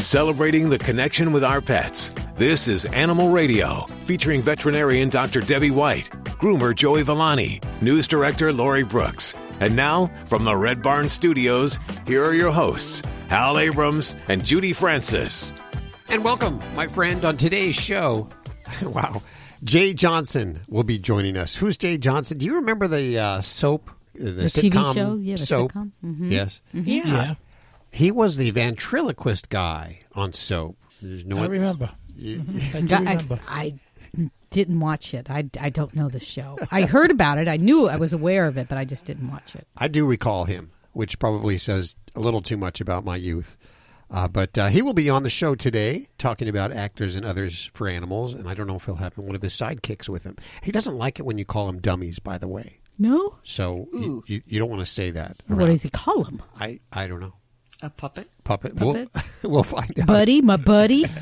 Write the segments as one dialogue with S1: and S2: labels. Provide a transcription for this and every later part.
S1: celebrating the connection with our pets. This is Animal Radio, featuring veterinarian Dr. Debbie White, groomer Joey Villani, news director Lori Brooks. And now, from the Red Barn Studios, here are your hosts, Hal Abrams and Judy Francis.
S2: And welcome, my friend, on today's show. wow. Jay Johnson will be joining us. Who's Jay Johnson? Do you remember the uh, soap? The,
S3: The TV show? Yeah, the
S2: soap.
S3: sitcom. Mhm.
S2: Yes.
S4: Yeah. Yeah.
S2: He was the ventriloquist guy on soap. There's no
S4: I
S2: one-
S4: remember.
S2: You-
S4: I do remember.
S3: I didn't watch it. I, I don't know the show. I heard about it. I knew I was aware of it, but I just didn't watch it.
S2: I do recall him, which probably says a little too much about my youth. Uh, but uh, he will be on the show today talking about actors and others for animals, and I don't know if he'll have one of his sidekicks with him. He doesn't like it when you call him dummies, by the way.
S3: No?
S2: So you, you, you don't want to say that.
S3: What does he call him?
S2: I, I don't know.
S5: A puppet?
S2: Puppet.
S3: Puppet?
S2: We'll, we'll find out.
S3: Buddy, my buddy.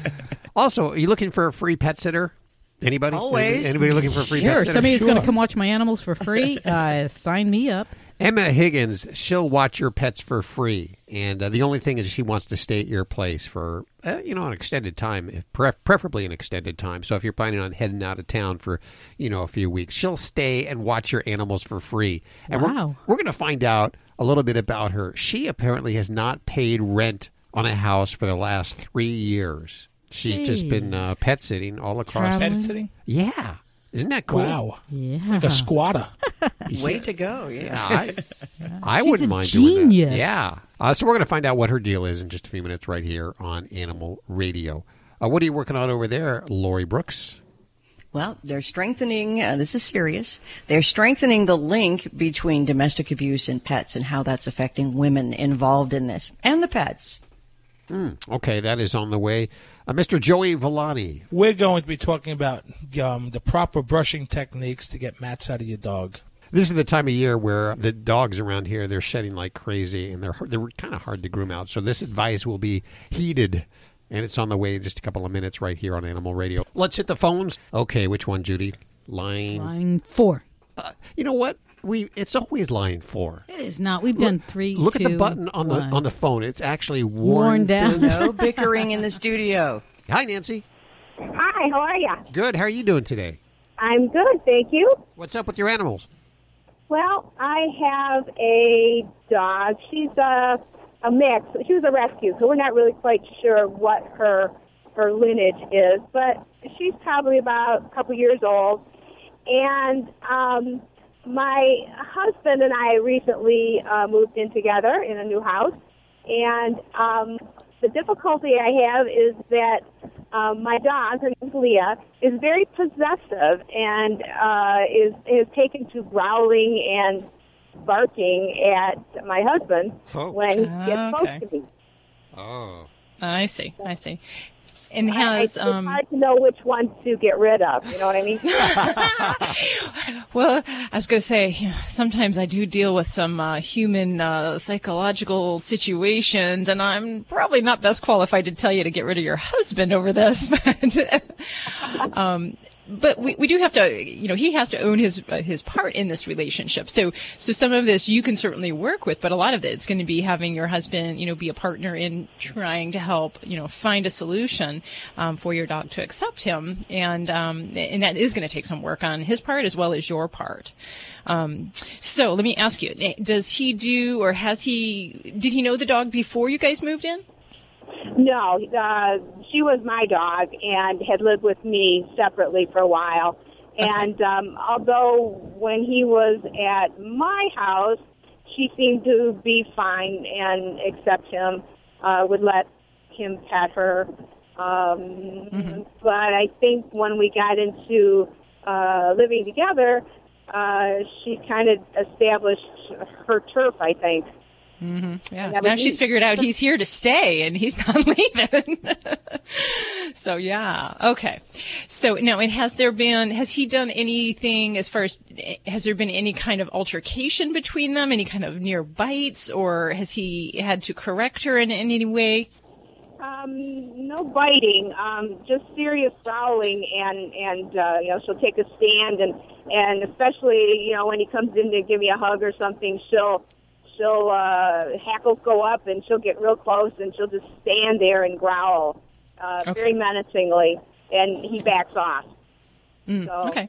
S2: Also, are you looking for a free pet sitter? Anybody?
S5: Always.
S2: Anybody, anybody looking for a free
S3: Sure.
S2: pet sitter?
S3: Somebody's going to come watch my animals for free. Uh, sign me up.
S2: Emma Higgins, she'll watch your pets for free, and uh, the only thing is she wants to stay at your place for uh, you know an extended time, pre- preferably an extended time. So if you're planning on heading out of town for you know a few weeks, she'll stay and watch your animals for free. And
S3: Wow.
S2: we're we're going to find out a little bit about her. She apparently has not paid rent on a house for the last three years. She's just been uh, pet sitting all across.
S3: Travel-
S4: Pet sitting?
S2: Yeah, isn't that cool?
S4: Wow.
S3: Yeah.
S4: Like a squatter.
S5: Way to go, yeah.
S2: Yeah, I, I
S3: She's
S2: wouldn't
S3: a
S2: mind doing
S3: genius.
S2: that. Yeah. Uh, so we're going to find out what her deal is in just a few minutes right here on Animal Radio. Uh, what are you working on over there, Lori Brooks?
S5: Well, they're strengthening, uh, this is serious, they're strengthening the link between domestic abuse and pets and how that's affecting women involved in this and the pets.
S2: Okay, that is on the way. Uh, Mr. Joey Villani.
S4: We're going to be talking about um, the proper brushing techniques to get mats out of your dog.
S2: This is the time of year where the dogs around here they're shedding like crazy, and they're they're kind of hard to groom out. So this advice will be heeded, and it's on the way in just a couple of minutes right here on Animal Radio. Let's hit the phones. Okay, which one, Judy? Line.
S3: Line four.
S2: Uh, you know what? We it's always line four.
S3: It is not. We've done three.
S2: Look at the button on the on the phone. It's actually worn,
S3: Worn down.
S5: No bickering in the studio.
S2: Hi, Nancy.
S6: Hi, how are you?
S2: Good. How are you doing today?
S6: I'm good, thank you.
S2: What's up with your animals?
S6: Well, I have a dog. She's a a mix. She was a rescue, so we're not really quite sure what her her lineage is, but she's probably about a couple years old. And um, my husband and I recently uh, moved in together in a new house, and um, the difficulty I have is that um, my dog, her name's Leah, is very possessive and uh, is is taken to growling and barking at my husband
S2: Oh.
S6: when he gets
S7: Okay.
S6: close to me.
S2: Oh,
S7: I see. I see. And
S6: I-
S7: has
S6: it's
S7: um
S6: hard to know which one to get rid of. You know what I mean?
S7: well, I was going to say you know, sometimes I do deal with some uh, human uh, psychological situations, and I'm probably not best qualified to tell you to get rid of your husband over this, but um, but we, we do have to, you know, he has to own his uh, his part in this relationship. So so some of this you can certainly work with, but a lot of it it's going to be having your husband, you know, be a partner in trying to help, you know, find a solution um, for your dog to accept him, and um, and that is going to take some work on his part as well as your part. Um, so let me ask you: Does he do, or has he? Did he know the dog before you guys moved in?
S6: No, uh, she was my dog and had lived with me separately for a while. And um, although when he was at my house, she seemed to be fine and accept him, uh, would let him pet her. Um, But I think when we got into uh, living together, uh, she kind of established her turf, I think.
S7: Yeah.
S6: That
S7: Now she's
S6: neat.
S7: figured out he's here to stay and he's not leaving. so yeah. Okay. So now, and has there been, has he done anything as far as, has there been any kind of altercation between them? Any kind of near bites or has he had to correct her in, in any way?
S6: Um, no biting, um, just serious growling, and and uh, you know she'll take a stand, and and especially you know when he comes in to give me a hug or something, she'll she'll uh, hackles go up and she'll get real close and she'll just stand there and growl uh,
S7: Okay.
S6: very menacingly, and he backs off.
S7: Mm,
S6: So-
S7: okay.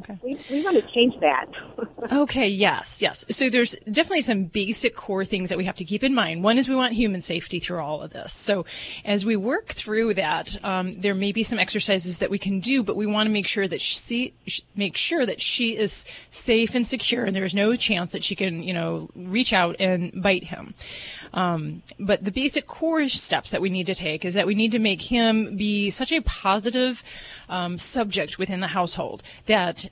S7: Okay.
S6: We, we want to change that.
S7: Okay, yes, yes. So there's definitely some basic core things that we have to keep in mind. One is we want human safety through all of this. So as we work through that, um, there may be some exercises that we can do, but we want to make sure that she sh- make sure that she is safe and secure, and there's no chance that she can, you know, reach out and bite him. Um, but the basic core steps that we need to take is that we need to make him be such a positive um, subject within the household that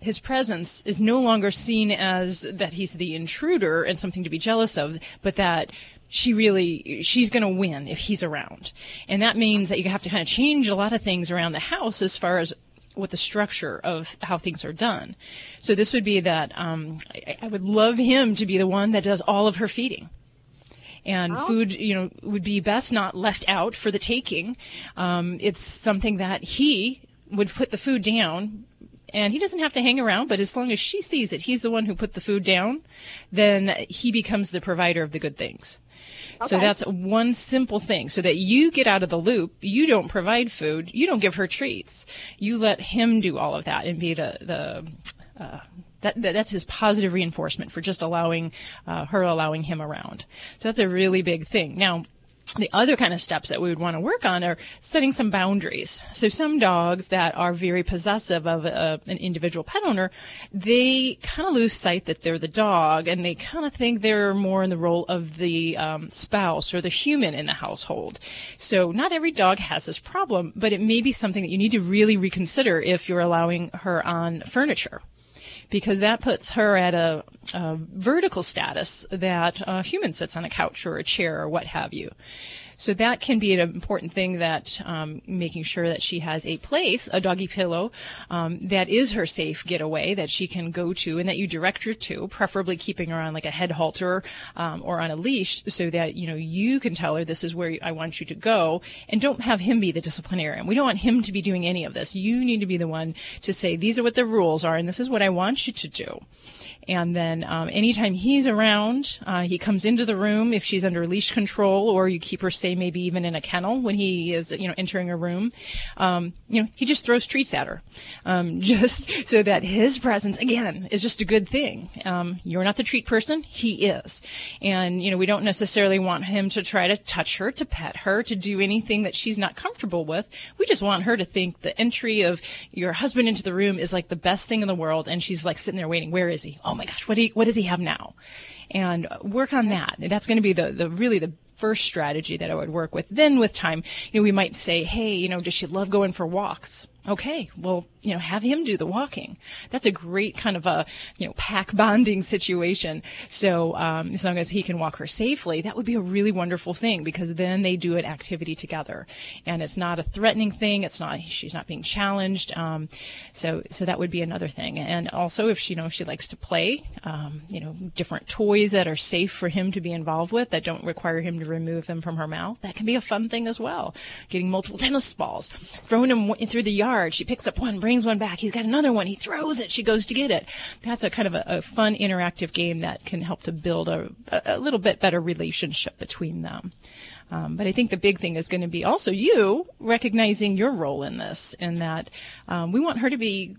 S7: his presence is no longer seen as that he's the intruder and something to be jealous of, but that she really she's going to win if he's around. And that means that you have to kind of change a lot of things around the house as far as what the structure of how things are done. So this would be that um, I, I would love him to be the one that does all of her feeding and food you know would be best not left out for the taking. Um, it's something that he would put the food down and he doesn't have to hang around but as long as she sees it, he's the one who put the food down then he becomes the provider of the good things. So that's one simple thing so that you get out of the loop. You don't provide food. You don't give her treats. You let him do all of that and be the the uh, that, that that's his positive reinforcement for just allowing uh, her allowing him around. So that's a really big thing. Now, the other kind of steps that we would want to work on are setting some boundaries. So some dogs that are very possessive of a, an individual pet owner, they kind of lose sight that they're the dog and they kind of think they're more in the role of the um, spouse or the human in the household. So not every dog has this problem, but it may be something that you need to really reconsider if you're allowing her on furniture because that puts her at a, a vertical status that a human sits on a couch or a chair or what have you. So that can be an important thing that um, making sure that she has a place, a doggy pillow, um, that is her safe getaway that she can go to and that you direct her to, preferably keeping her on like a head halter um, or on a leash so that, you know, you can tell her this is where I want you to go and don't have him be the disciplinarian. We don't want him to be doing any of this. You need to be the one to say, these are what the rules are and this is what I want you to do. And then um, anytime he's around, uh, he comes into the room if she's under leash control, or you keep her, maybe even in a kennel when he is, you know, entering a room. Um, you know, he just throws treats at her, um, just so that his presence again is just a good thing. Um, you're not the treat person; he is, and you know, we don't necessarily want him to try to touch her, to pet her, to do anything that she's not comfortable with. We just want her to think the entry of your husband into the room is like the best thing in the world, and she's like sitting there waiting. Where is he? Oh my gosh, what do what does he have now? And work on that. That's going to be the the really the first strategy that I would work with. Then with time, you know, we might say, hey, you know, does she love going for walks? Okay, well, you know, have him do the walking. That's a great kind of a, you know, pack bonding situation. So, um, as long as he can walk her safely, that would be a really wonderful thing because then they do an activity together and it's not a threatening thing. It's not, she's not being challenged. Um, so, so that would be another thing. And also if she, you know, she likes to play, um, you know, different toys that are safe for him to be involved with that don't require him to remove them from her mouth, that can be a fun thing as well. Getting multiple tennis balls, throwing them through the yard. She picks up one, brings one back. He's got another one. He throws it. She goes to get it. That's a kind of a, a fun interactive game that can help to build a, a, little bit better relationship between them. Um, but I think the big thing is going to be also you recognizing your role in this, and that um, we want her to be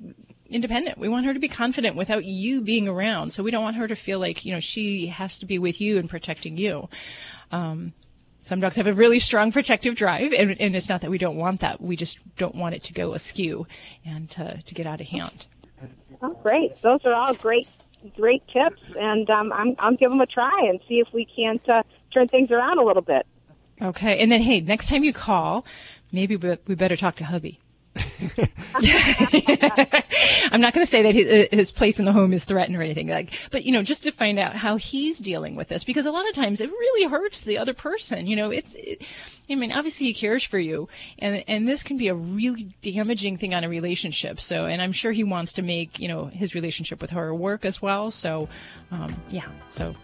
S7: independent. We want her to be confident without you being around. So we don't want her to feel like you know she has to be with you and protecting you. Um, some dogs have a really strong protective drive, and, and it's not that we don't want that. We just don't want it to go askew and to, to get out of hand.
S6: Oh, great. Those are all great, great tips, and um, I'm, I'll give them a try and see if we can't uh, turn things around a little bit.
S7: Okay, and then hey, next time you call, maybe we we better talk to hubby. I'm not going to say that his, his place in the home is threatened or anything like, but you know, just to find out how he's dealing with this, because a lot of times it really hurts the other person. You know, it's, it, I mean, obviously he cares for you, and and this can be a really damaging thing on a relationship. So, and I'm sure he wants to make you know his relationship with her work as well. So, um, yeah. So,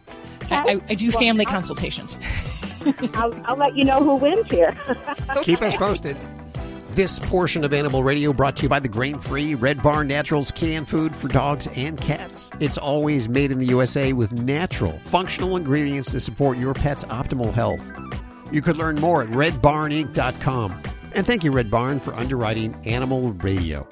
S7: I, I, I do family consultations.
S6: I'll, I'll let you know who wins here.
S2: Keep us posted. This portion of Animal Radio brought to you by the grain free Red Barn Naturals canned food for dogs and cats. It's always made in the USA with natural, functional ingredients to support your pet's optimal health. You could learn more at redbarninc.com. And thank you, Red Barn, for underwriting Animal Radio.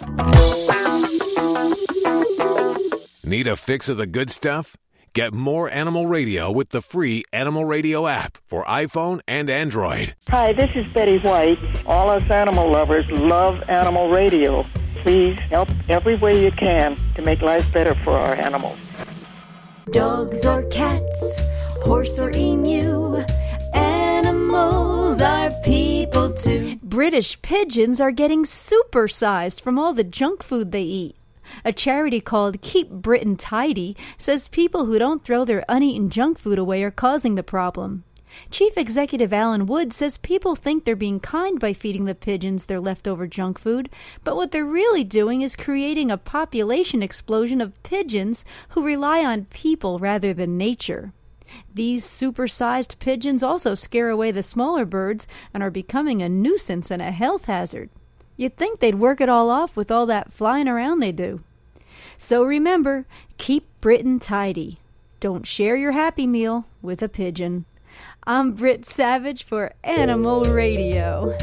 S1: Need a fix of the good stuff? Get more Animal Radio with the free Animal Radio app for iPhone and Android.
S8: Hi, this is Betty White. All us animal lovers love Animal Radio. Please help every way you can to make life better for our animals.
S9: Dogs or cats, horse or emu, animals are people too.
S10: British pigeons are getting supersized from all the junk food they eat. A charity called Keep Britain Tidy says people who don't throw their uneaten junk food away are causing the problem. Chief Executive Alan Wood says people think they're being kind by feeding the pigeons their leftover junk food, but what they're really doing is creating a population explosion of pigeons who rely on people rather than nature. These supersized pigeons also scare away the smaller birds and are becoming a nuisance and a health hazard. You'd think they'd work it all off with all that flying around they do. So remember, keep Britain tidy. Don't share your Happy Meal with a pigeon. I'm Britt Savage for Animal Radio.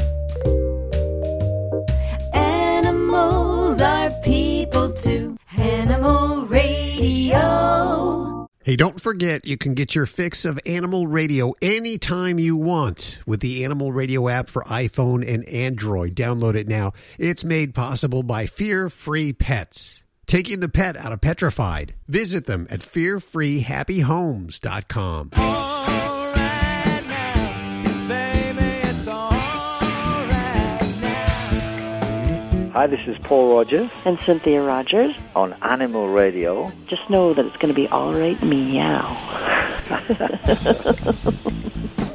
S9: Animals are people too. Animal Radio.
S2: Hey, don't forget you can get your fix of Animal Radio anytime you want with the Animal Radio app for iPhone and Android. Download it now. It's made possible by Fear Free Pets. Taking the pet out of petrified. Visit them at fearfreehappyhomes.com.
S11: Hi, this is Paul Rogers
S8: And Cynthia Rogers.
S11: on Animal Radio.
S8: Just know that it's going to be all right, meow.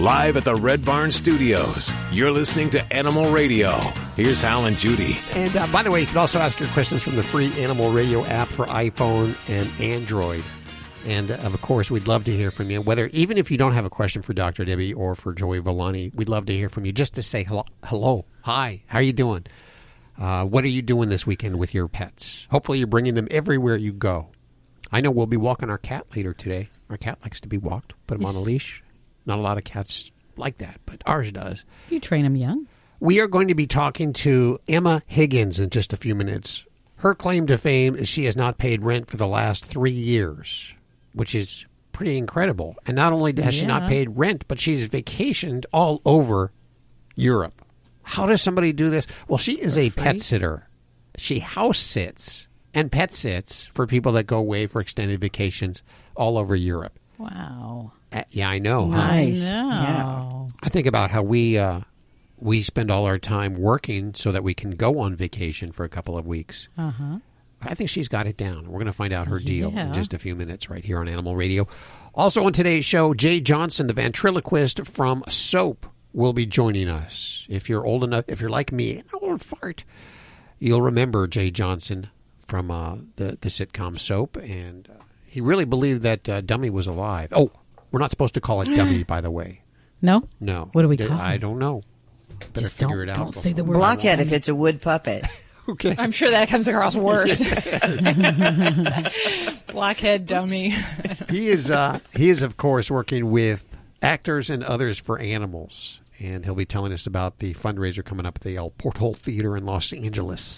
S1: Live at the Red Barn Studios, you're listening to Animal Radio. Here's Hal and Judy.
S2: And uh, by the way, you can also ask your questions from the free Animal Radio app for iPhone and Android. And uh, of course, we'd love to hear from you. Whether even if you don't have a question for Dr. Debbie or for Joey Villani, we'd love to hear from you. Just to say hello, hello, hi, how are you doing? Uh, what are you doing this weekend with your pets? Hopefully, you're bringing them everywhere you go. I know we'll be walking our cat later today. Our cat likes to be walked. Put him on a leash. Not a lot of cats like that, but ours does.
S3: You train them young.
S2: We are going to be talking to Emma Higgins in just a few minutes. Her claim to fame is she has not paid rent for the last three years, which is pretty incredible. And not only has she not paid rent, but she's vacationed all over Europe. How does somebody do this? Well, she is a
S3: free?
S2: pet sitter. She house sits and pet sits for people that go away for extended vacations all over Europe.
S3: Wow.
S2: Uh, yeah, I know. huh?
S3: I know.
S5: Yeah.
S2: I think about how we uh, we spend all our time working so that we can go on vacation for a couple of weeks.
S3: Uh huh.
S2: I think she's got it down. We're going to find out her deal
S3: Yeah.
S2: in just a few minutes right here on Animal Radio. Also on today's show, Jay Johnson, the ventriloquist from Soap, will be joining us. If you're old enough, if you're like me, an old fart, you'll remember Jay Johnson from uh, the the sitcom Soap, and uh, he really believed that uh, Dummy was alive. Oh, we're not supposed to call it Dummy, by the way.
S3: No.
S2: No.
S3: What do we
S2: Did-
S3: call
S2: I
S3: him?
S2: don't know. Better
S3: Just
S2: figure
S3: don't-
S2: it out.
S3: don't say the word.
S5: Blockhead if it's a wood puppet.
S2: Okay.
S7: I'm sure that comes across worse. Blockhead dummy.
S2: he is uh, he is of course working with actors and others for animals and he'll be telling us about the fundraiser coming up at the El Portal Theater in Los Angeles.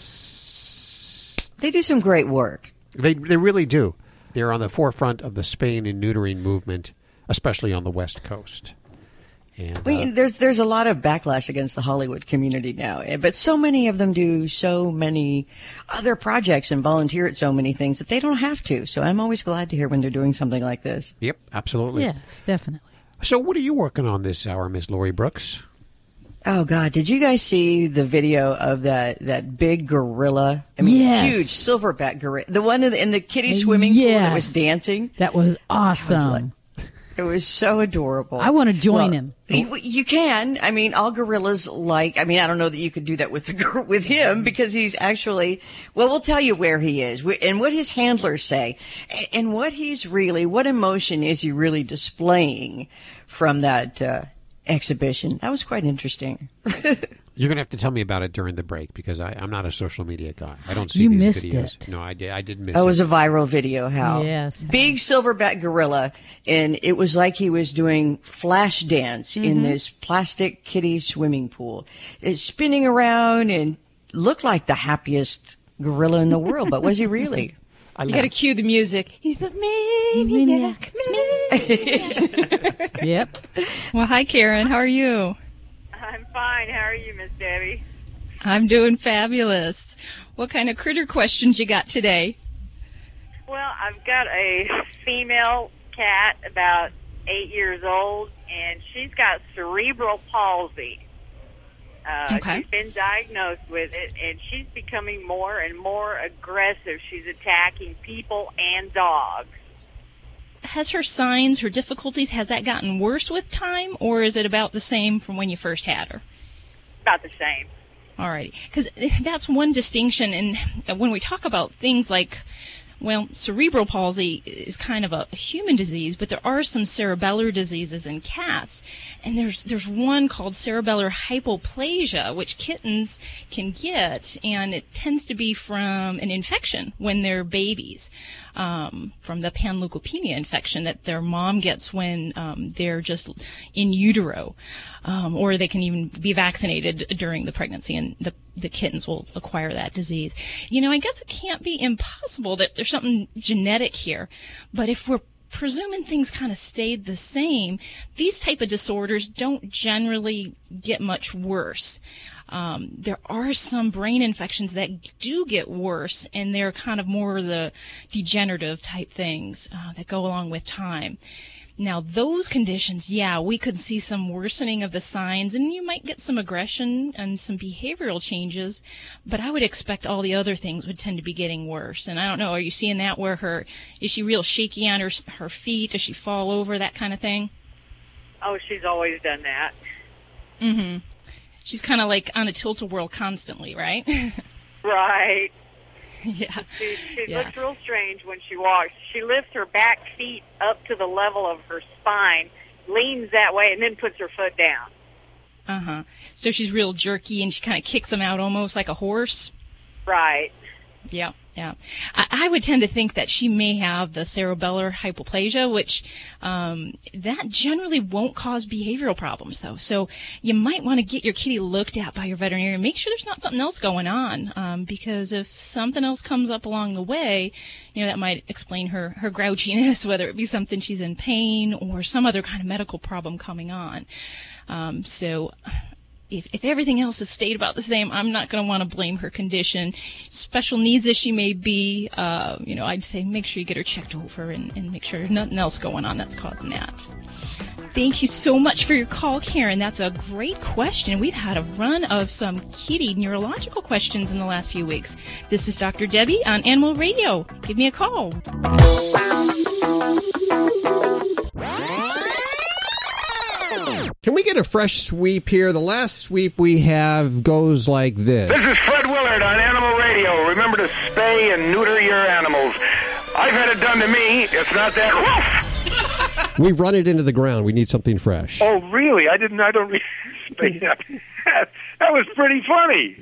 S5: They do some great work.
S2: They they really do. They're on the forefront of the spaying and neutering movement, especially on the West Coast. And
S5: I mean,
S2: uh,
S5: there's there's a lot of backlash against the Hollywood community now, eh, but so many of them do so many other projects and volunteer at so many things that they don't have to. So I'm always glad to hear when they're doing something like this.
S2: yep, absolutely.
S3: Yes, definitely.
S2: So, what are you working on this hour, Miss Lori Brooks?
S5: Oh God! Did you guys see the video of that that big gorilla? I mean,
S3: Yes.
S5: huge silverback gorilla, the one in the, in the kiddie swimming pool that was dancing.
S3: That was awesome.
S5: It was so adorable.
S3: I want to join
S5: Well,
S3: him.
S5: You, you can. I mean, all gorillas like. I mean, I don't know that you could do that with the, gor- with him because he's actually. Well, we'll tell you where he is and what his handlers say, and what he's really. What emotion is he really displaying from that uh, exhibition? That was quite interesting.
S2: You're going to have to tell me about it during the break because I, I'm not a social media guy. I don't see
S5: You
S2: these
S5: missed
S2: videos.
S5: it.
S2: No, I did. I did miss
S5: That
S2: it.
S5: was a viral video. How
S3: Yes.
S5: big silverback gorilla, and it was like he was doing flash dance in
S3: Mhm.
S5: this plastic kitty swimming pool. It's spinning around and looked like the happiest gorilla in the world, but was he really?
S7: I you got to cue the music. He's a maniac. maniac.
S3: Yep.
S7: Well, hi, Karen. How are you?
S12: I'm fine. How are you, Miss Debbie?
S7: I'm doing fabulous. What kind of critter questions you got today?
S12: Well, I've got a female cat about eight years old, and she's got cerebral palsy. Uh,
S7: Okay.
S12: She's been diagnosed with it, and she's becoming more and more aggressive. She's attacking people and dogs.
S7: Has her signs, her difficulties, has that gotten worse with time, or is it about the same from when you first had her?
S12: About the same.
S7: Alrighty, because that's one distinction. And uh, when we talk about things like, well, cerebral palsy is kind of a human disease, but there are some cerebellar diseases in cats, and there's there's one called cerebellar hypoplasia, which kittens can get, and it tends to be from an infection when they're babies, um, from the panleukopenia infection that their mom gets when um, they're just in utero, um, or they can even be vaccinated during the pregnancy, and the the kittens will acquire that disease. You know, I guess it can't be impossible that there's something genetic here, but if we're presuming things kind of stayed the same, these type of disorders don't generally get much worse. Um, there are some brain infections that do get worse, and they're kind of more the degenerative type things uh, that go along with time. Now, those conditions, yeah, we could see some worsening of the signs, and you might get some aggression and some behavioral changes, but I would expect all the other things would tend to be getting worse. And I don't know, are you seeing that where her, is she real shaky on her, her feet? Does she fall over, that kind of thing?
S12: Oh, she's always done that.
S7: Mm-hmm. She's kind of like on a tilt-a-whirl constantly, right?
S12: Right.
S7: yeah.
S12: She, she
S7: Yeah.
S12: looks real strange when she walks. She lifts her back feet up to the level of her spine, leans that way, and then puts her foot down.
S7: Uh huh. So she's real jerky and she kind of kicks them out almost like a horse.
S12: Right.
S7: Yeah, yeah. I, I would tend to think that she may have the cerebellar hypoplasia, which um, that generally won't cause behavioral problems, though. So you might want to get your kitty looked at by your veterinarian. Make sure there's not something else going on, um, because if something else comes up along the way, you know that might explain her her grouchiness, whether it be something she's in pain or some other kind of medical problem coming on. Um, so if, if everything else has stayed about the same, I'm not going to want to blame her condition. Special needs as she may be, uh, you know, I'd say make sure you get her checked over and, and make sure there's nothing else going on that's causing that. Thank you so much for your call, Karen. That's a great question. We've had a run of some kitty neurological questions in the last few weeks. This is Dr. Debbie on Animal Radio. Give me a call.
S2: Can we get a fresh sweep here? The last sweep we have goes like this.
S13: This is Fred Willard on Animal Radio. Remember to spay and neuter your animals. I've had it done to me. It's not that. rough.
S2: We've run it into the ground. We need something fresh.
S13: oh, really? I didn't. I don't. Re- spay that. that was pretty funny.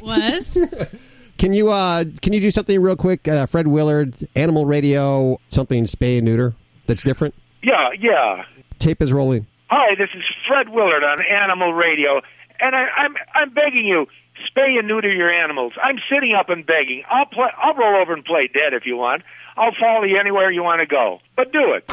S3: Was
S2: Can you uh can you do something real quick? Uh, Fred Willard, Animal Radio, something spay and neuter that's different.
S13: Yeah, yeah.
S2: Tape is rolling.
S13: Hi, this is Fred Willard on Animal Radio, and I, I'm I'm begging you, spay and neuter your animals. I'm sitting up and begging. I'll play. I'll roll over and play dead if you want. I'll follow you anywhere you want to go, but do it.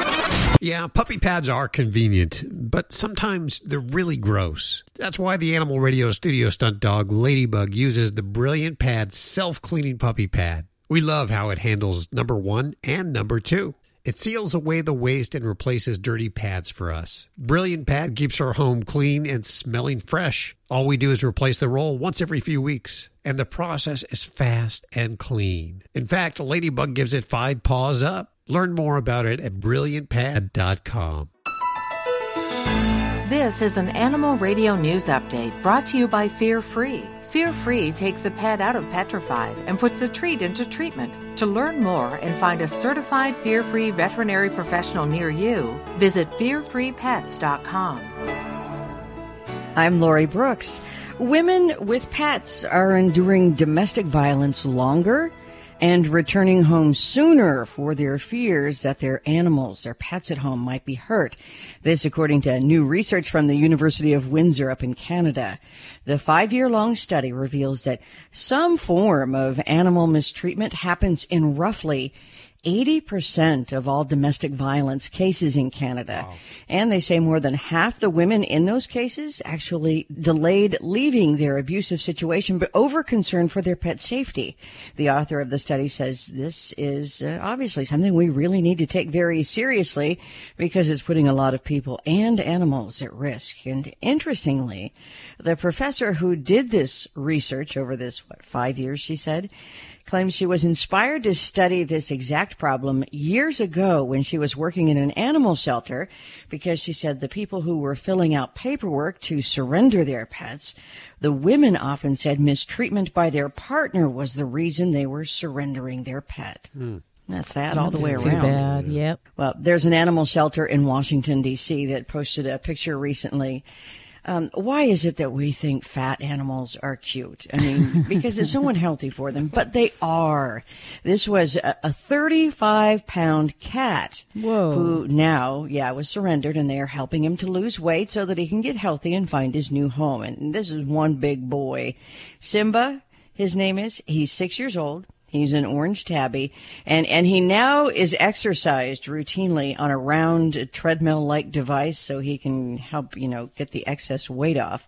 S2: Yeah, puppy pads are convenient, but sometimes they're really gross. That's why the Animal Radio studio stunt dog Ladybug uses the Brilliant Pad self-cleaning puppy pad. We love how it handles number 1 and number 2. It seals away the waste and replaces dirty pads for us. Brilliant Pad keeps our home clean and smelling fresh. All we do is replace the roll once every few weeks, and the process is fast and clean. In fact, Ladybug gives it five paws up. Learn more about it at brilliantpad.com.
S14: This is an Animal Radio News Update brought to you by Fear Free. Fear Free takes the pet out of petrified and puts the treat into treatment. To learn more and find a certified fear free veterinary professional near you, visit fearfreepets.com.
S5: I'm Lori Brooks. Women with pets are enduring domestic violence longer and returning home sooner for their fears that their animals, their pets at home, might be hurt. This, according to new research from the University of Windsor up in Canada. The five year long study reveals that some form of animal mistreatment happens in roughly 80% of all domestic violence cases in Canada. And they say more than half the women in those cases actually delayed leaving their abusive situation, but over concern for their pet safety. The author of the study says this is uh, obviously something we really need to take very seriously because it's putting a lot of people and animals at risk. And interestingly, the professor who did this research over this, what, five years, she said, claims she was inspired to study this exact problem years ago when she was working in an animal shelter because she said the people who were filling out paperwork to surrender their pets, the women often said mistreatment by their partner was the reason they were surrendering their pet. Hmm. That's sad all the way
S3: That's
S5: around.
S3: Too bad. Yep.
S5: Well, there's an animal shelter in Washington, D.C. that posted a picture recently. Um, why is it that we think fat animals are cute? I mean, because it's so unhealthy for them, but they are. This was a, a 35 pound cat
S3: Whoa.
S5: who now, yeah, was surrendered and they are helping him to lose weight so that he can get healthy and find his new home. And this is one big boy. Simba, his name is, he's six years old. He's an orange tabby, and, and he now is exercised routinely on a round treadmill-like device so he can help, you know, get the excess weight off.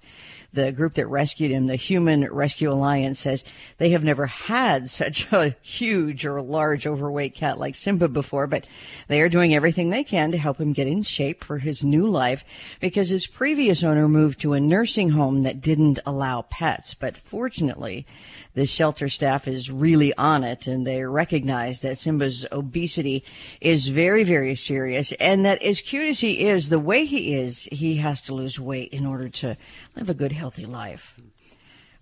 S5: The group that rescued him, the Humane Rescue Alliance, says they have never had such a huge or large overweight cat like Simba before, but they are doing everything they can to help him get in shape for his new life because his previous owner moved to a nursing home that didn't allow pets. But fortunately, the shelter staff is really on it and they recognize that Simba's obesity is very, very serious and that as cute as he is, the way he is, he has to lose weight in order to live a good, healthy life.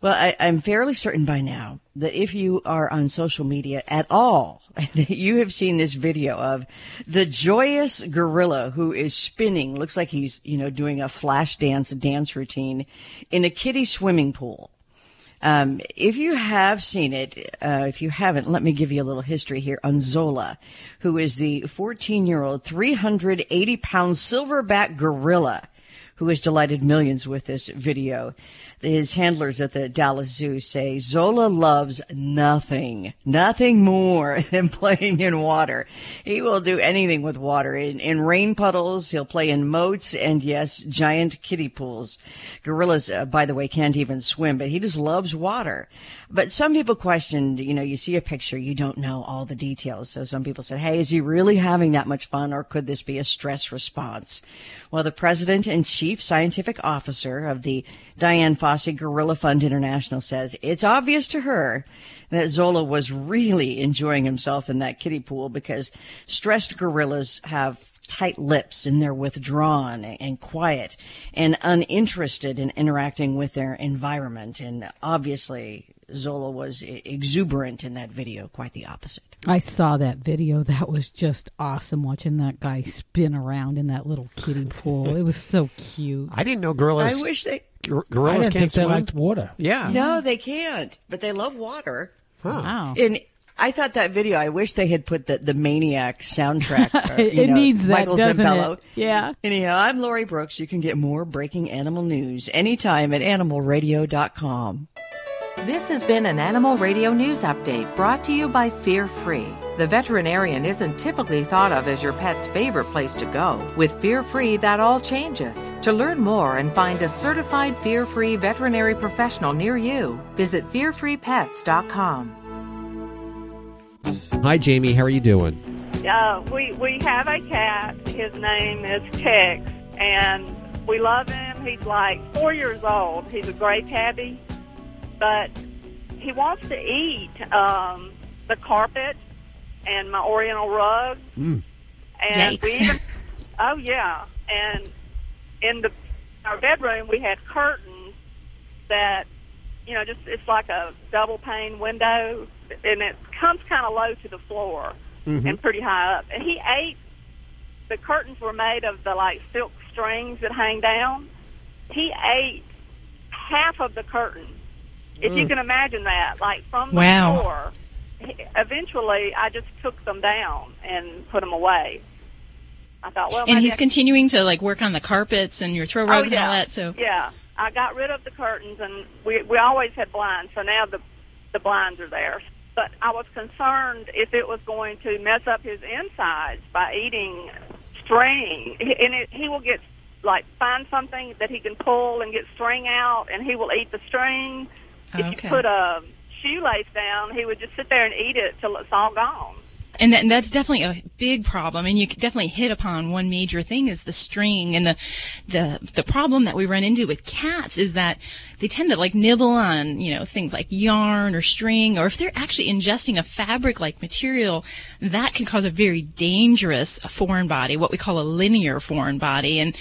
S5: Well, I, I'm fairly certain by now that if you are on social media at all, that you have seen this video of the joyous gorilla who is spinning, looks like he's, you know, doing a flash dance dance routine in a kiddie swimming pool. Um, if you have seen it, uh, if you haven't, let me give you a little history here on Zola, who is the 14 year old, 380 pound silverback gorilla who has delighted millions with this video. His handlers at the Dallas Zoo say Zola loves nothing, nothing more than playing in water. He will do anything with water. In, in rain puddles, he'll play in moats and yes, giant kiddie pools. Gorillas, uh, by the way, can't even swim, but he just loves water. But some people questioned, you know, you see a picture, you don't know all the details. So some people said, hey, is he really having that much fun or could this be a stress response? Well, the president and chief scientific officer of the Dian Fossey Gorilla Fund International says it's obvious to her that Zola was really enjoying himself in that kiddie pool because stressed gorillas have tight lips and they're withdrawn and quiet and uninterested in interacting with their environment. And obviously, Zola was exuberant in that video, quite the opposite.
S3: I saw that video. That was just awesome watching that guy spin around in that little kiddie pool. It was so cute.
S2: I didn't know gorillas.
S5: I wish they.
S2: Gor- gorillas
S4: I didn't
S2: can't
S4: think they
S2: swim.
S4: liked water.
S2: Yeah.
S5: No, they can't, but they love water.
S3: Wow.
S5: And I thought that video, I wish they had put the, the Maniac soundtrack. uh, you
S3: It
S5: know,
S3: needs that,
S5: Michael
S3: doesn't
S5: Sembello.
S3: it? Yeah.
S5: Anyhow, I'm Lori Brooks. You can get more breaking animal news anytime at animalradio.com.
S14: This has been an Animal Radio News Update brought to you by Fear Free. The veterinarian isn't typically thought of as your pet's favorite place to go. With Fear Free, that all changes. To learn more and find a certified Fear Free veterinary professional near you, visit fearfreepets.com.
S2: Hi, Jamie. How are you doing?
S15: Uh, we we have a cat. His name is Tex, and we love him. He's like four years old. He's a gray tabby, but he wants to eat um, the carpet and my Oriental rug.
S2: Mm.
S15: And we even, oh yeah, and in the our bedroom we had curtains that you know just it's like a double pane window, and it comes kind of low to the floor
S16: Mhm.
S15: and pretty high up. And he ate. The curtains were made of the like silk strings that hang down. He ate half of the curtain. If you
S7: Mm.
S15: can imagine that, like from the
S7: Wow.
S15: floor. Eventually, I just took them down and put them away. I thought, well,
S7: and he's
S15: I
S7: continuing to like work on the carpets and your throw rugs
S15: oh, yeah.
S7: and all that. So
S15: yeah, I got rid of the curtains, and we we always had blinds, so now the the blinds are there. But I was concerned if it was going to mess up his insides by eating string, and it, he will get like find something that he can pull and get string out, and he will eat the string. If
S7: oh,
S15: you put a shoelace down, he would just sit there and eat it till it's all gone.
S7: and, that, and that's definitely a big problem and you definitely hit upon one major thing is the string and the the the problem that we run into with cats is that they tend to like nibble on you know things like yarn or string or if they're actually ingesting a fabric like material that can cause a very dangerous foreign body what we call a linear foreign body and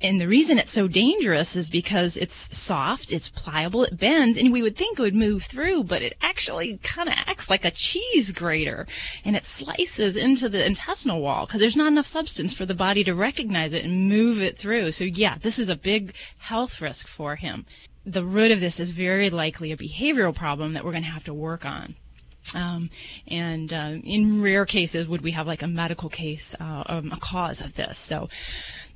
S7: and the reason it's so dangerous is because it's soft, it's pliable, it bends, and we would think it would move through, but it actually kind of acts like a cheese grater, and it slices into the intestinal wall because there's not enough substance for the body to recognize it and move it through. So yeah, this is a big health risk for him. The root of this is very likely a behavioral problem that we're going to have to work on. Um, and uh, in rare cases, would we have like a medical case, uh, um, a cause of this? So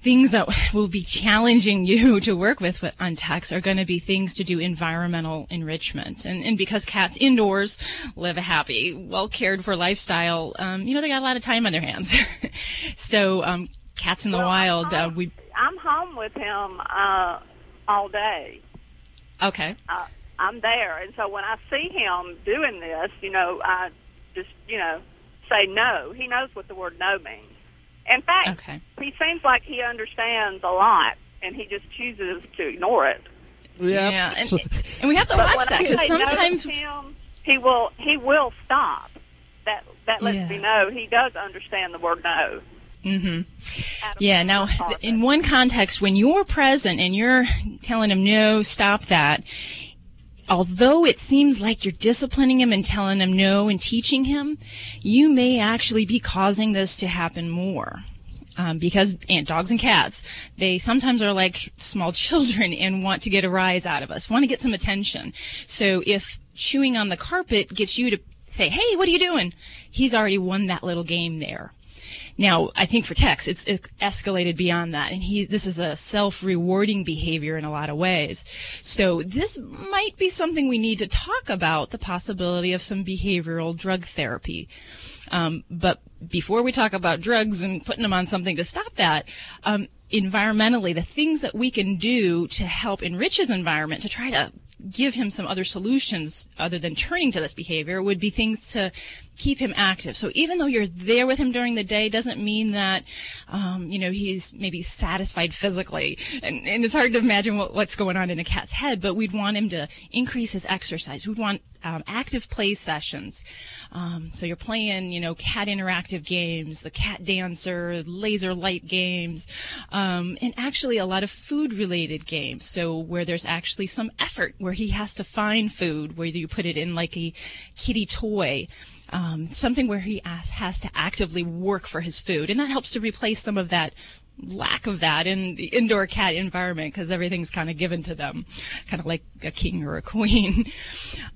S7: things that will be challenging you to work with with on Tex are going to be things to do environmental enrichment. And, and because cats indoors live a happy, well cared for lifestyle, um, you know, they got a lot of time on their hands. so, um, cats in the wild, uh, we,
S15: I'm home with him uh, all day.
S7: okay.
S15: uh, I'm there. And so when I see him doing this, you know, I just, you know, say no. He knows what the word no means. In fact,
S7: Okay.
S15: he seems like he understands a lot, and he just chooses to ignore it.
S7: Yeah. And, and we have to
S15: But
S7: watch that because
S15: say no
S7: sometimes
S15: him, he will he will stop. That that lets
S7: Yeah.
S15: me know he does understand the word no.
S7: hmm Yeah. Now, in one context, when you're present and you're telling him no, stop that. Although it seems like you're disciplining him and telling him no and teaching him, you may actually be causing this to happen more. Um, because and dogs and cats, they sometimes are like small children and want to get a rise out of us, want to get some attention. So if chewing on the carpet gets you to say, "Hey, what are you doing?" He's already won that little game there. Now, I think for Tex, it's it escalated beyond that, and he this is a self-rewarding behavior in a lot of ways. So this might be something we need to talk about: the possibility of some behavioral drug therapy. Um, but before we talk about drugs and putting them on something to stop that, um, environmentally, the things that we can do to help enrich his environment to try to give him some other solutions other than turning to this behavior would be things to keep him active. So even though you're there with him during the day doesn't mean that, um, you know, he's maybe satisfied physically. And, and it's hard to imagine what, what's going on in a cat's head, but we'd want him to increase his exercise. We'd want um, active play sessions. Um, so you're playing, you know, cat interactive games, the cat dancer, laser light games, um, and actually a lot of food related games. So where there's actually some effort, where he has to find food, where you put it in like a kitty toy. Um, something where he has, has to actively work for his food, and that helps to replace some of that lack of that in the indoor cat environment because everything's kind of given to them, kind of like a king or a queen.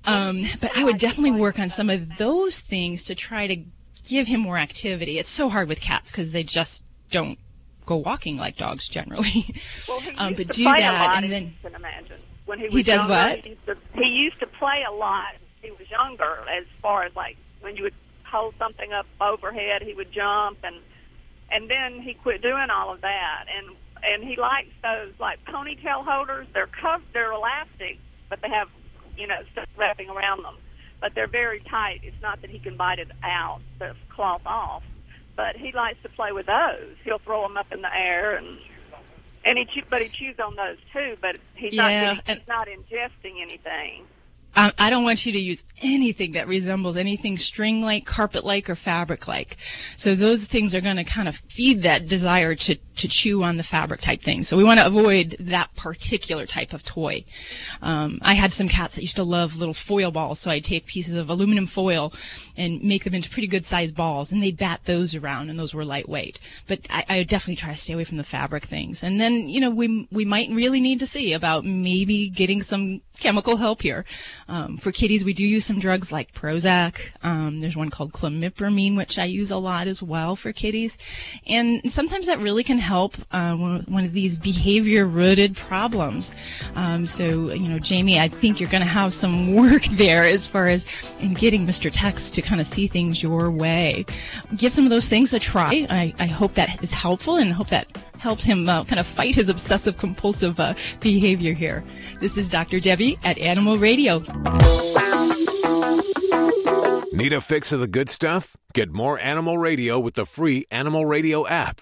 S7: Um, but I would definitely work on some of those things to try to give him more activity. It's so hard with cats because they just don't go walking like dogs generally.
S15: Well,
S7: um, but do that, and then
S15: can imagine. When he was
S7: He does
S15: younger,
S7: what?
S15: He used, to, he used to play a lot. When he was younger, as far as like when you would hold something up overhead, he would jump, and and then he quit doing all of that. And and he likes those like ponytail holders. They're cuff, they're elastic, but they have you know stuff wrapping around them. But they're very tight. It's not that he can bite it out, the cloth off. but he likes to play with those. He'll throw them up in the air and and he chew, but he chews on those too. But he's not
S7: Yeah,
S15: getting,
S7: and-
S15: he's not ingesting anything.
S7: I, I don't want you to use anything that resembles anything string like, carpet like, or fabric like. So those things are going to kind of feed that desire to, to chew on the fabric type thing. So we want to avoid that particular type of toy. Um, I had some cats that used to love little foil balls, so I'd take pieces of aluminum foil and make them into pretty good sized balls, and they'd bat those around, and those were lightweight. But I, I would definitely try to stay away from the fabric things. And then, you know, we we might really need to see about maybe getting some chemical help here. Um, for kitties, we do use some drugs like Prozac. Um, there's one called clomipramine, which I use a lot as well for kitties. And sometimes that really can help uh, one of these behavior-rooted problems. Um, so, you know, Jamie, I think you're going to have some work there as far as in getting Mr. Tex to kind of see things your way. Give some of those things a try. I, I hope that is helpful and hope that helps him uh, kind of fight his obsessive compulsive uh, behavior here. This is Dr. Debbie at Animal Radio.
S1: Need a fix of the good stuff? Get more Animal Radio with the free Animal Radio app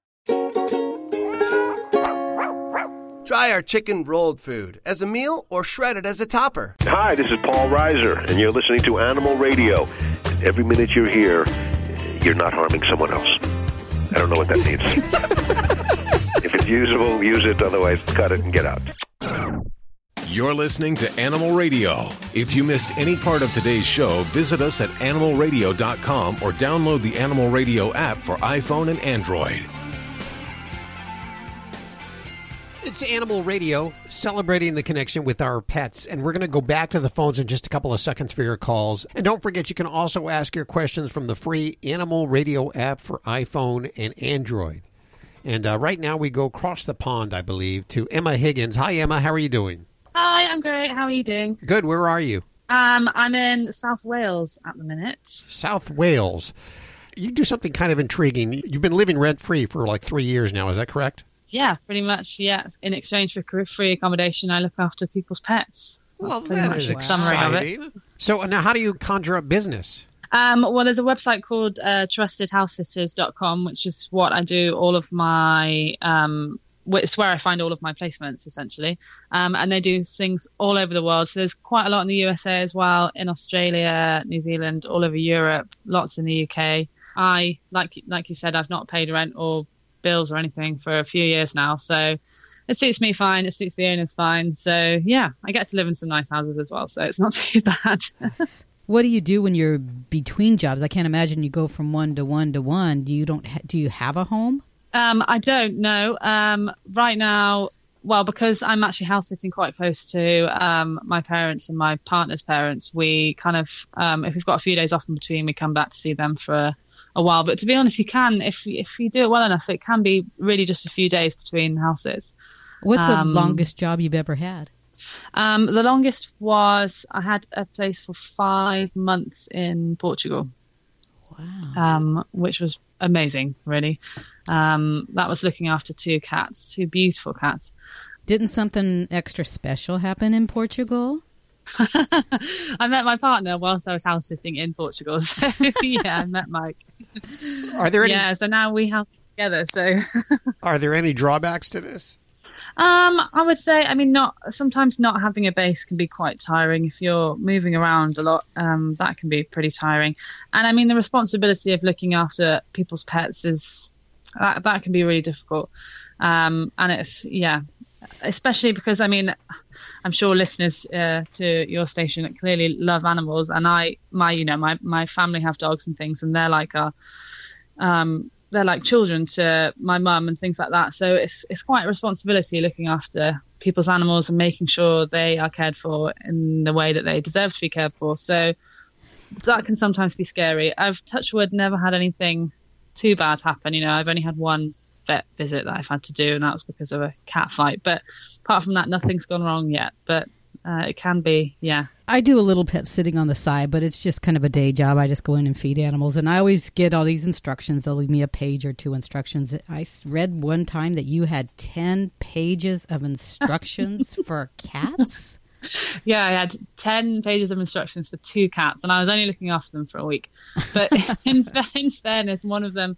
S17: Try our chicken rolled food as a meal or shredded as a topper.
S16: Hi, this is Paul Reiser, and you're listening to Animal Radio. Every minute you're here, you're not harming someone else. I don't know what that means. if it's usable, use it. Otherwise, cut it and get out.
S1: You're listening to Animal Radio. If you missed any part of today's show, visit us at animalradio.com or download the Animal Radio app for iPhone and Android.
S2: It's Animal Radio celebrating the connection with our pets. And we're going to go back to the phones in just a couple of seconds for your calls. And don't forget, you can also ask your questions from the free Animal Radio app for iPhone and Android. And uh, right now we go across the pond, I believe, to Emma Higgins. Hi, Emma. How are you doing?
S18: Hi, I'm great. How are you doing?
S2: Good. Where are you?
S18: Um, I'm in South Wales at the minute.
S2: South Wales. You do something kind of intriguing. You've been living rent free for like three years now. Is that correct?
S18: Yeah, pretty much. Yeah, in exchange for free accommodation, I look after people's pets.
S2: Well,
S18: That's pretty
S2: that is
S18: the summary of it.
S2: exciting. So now, how do you conjure up business?
S18: Um, well, there's a website called uh, trustedhousesitters.com, which is what I do all of my. Um, it's where I find all of my placements essentially, um, and they do things all over the world. So there's quite a lot in the USA as well, in Australia, New Zealand, all over Europe, lots in the UK. I like like you said, I've not paid rent or bills or anything for a few years now, so it suits me fine. It suits the owners fine. So yeah, I get to live in some nice houses as well, so it's not too bad.
S3: What do you do when you're between jobs? I can't imagine you go from one to one to one. Do you don't ha- do you have a home?
S18: Um, I don't know. Um, right now, well, because I'm actually house sitting quite close to um, my parents and my partner's parents, we kind of, um, if we've got a few days off in between, we come back to see them for a, while. But to be honest, you can, if if you do it well enough, it can be really just a few days between houses.
S3: What's the
S18: Um,
S3: longest job you've ever had?
S18: Um, the longest was I had a place for five months in Portugal. Wow. Um, which was amazing, really. Um, that was looking after two cats, two beautiful cats.
S3: Didn't something extra special happen in Portugal?
S18: I met my partner whilst I was house sitting in Portugal. So yeah, I met Mike.
S2: Are there any-
S18: Yeah, so now we house together. So
S2: Are there any drawbacks to this?
S18: Um, I would say, I mean, not sometimes not having a base can be quite tiring if you're moving around a lot. Um, that can be pretty tiring, and I mean, the responsibility of looking after people's pets is that that can be really difficult. Um, and it's yeah, especially because I mean, I'm sure listeners uh, to your station clearly love animals, and I my you know my my family have dogs and things, and they're like our um, they're like children to my mum and things like that. So it's it's quite a responsibility looking after people's animals and making sure they are cared for in the way that they deserve to be cared for. So, so that can sometimes be scary. I've touched wood, never had anything too bad happen. You know, I've only had one vet visit that I've had to do, and that was because of a cat fight. But apart from that, nothing's gone wrong yet. But uh, it can be, yeah.
S3: I do a little pet sitting on the side, but it's just kind of a day job. I just go in and feed animals, and I always get all these instructions. They'll leave me a page or two instructions. I read one time that you had ten pages of instructions for cats.
S18: Yeah, I had 10 pages of instructions for two cats, and I was only looking after them for a week. But in, in fairness, one of them,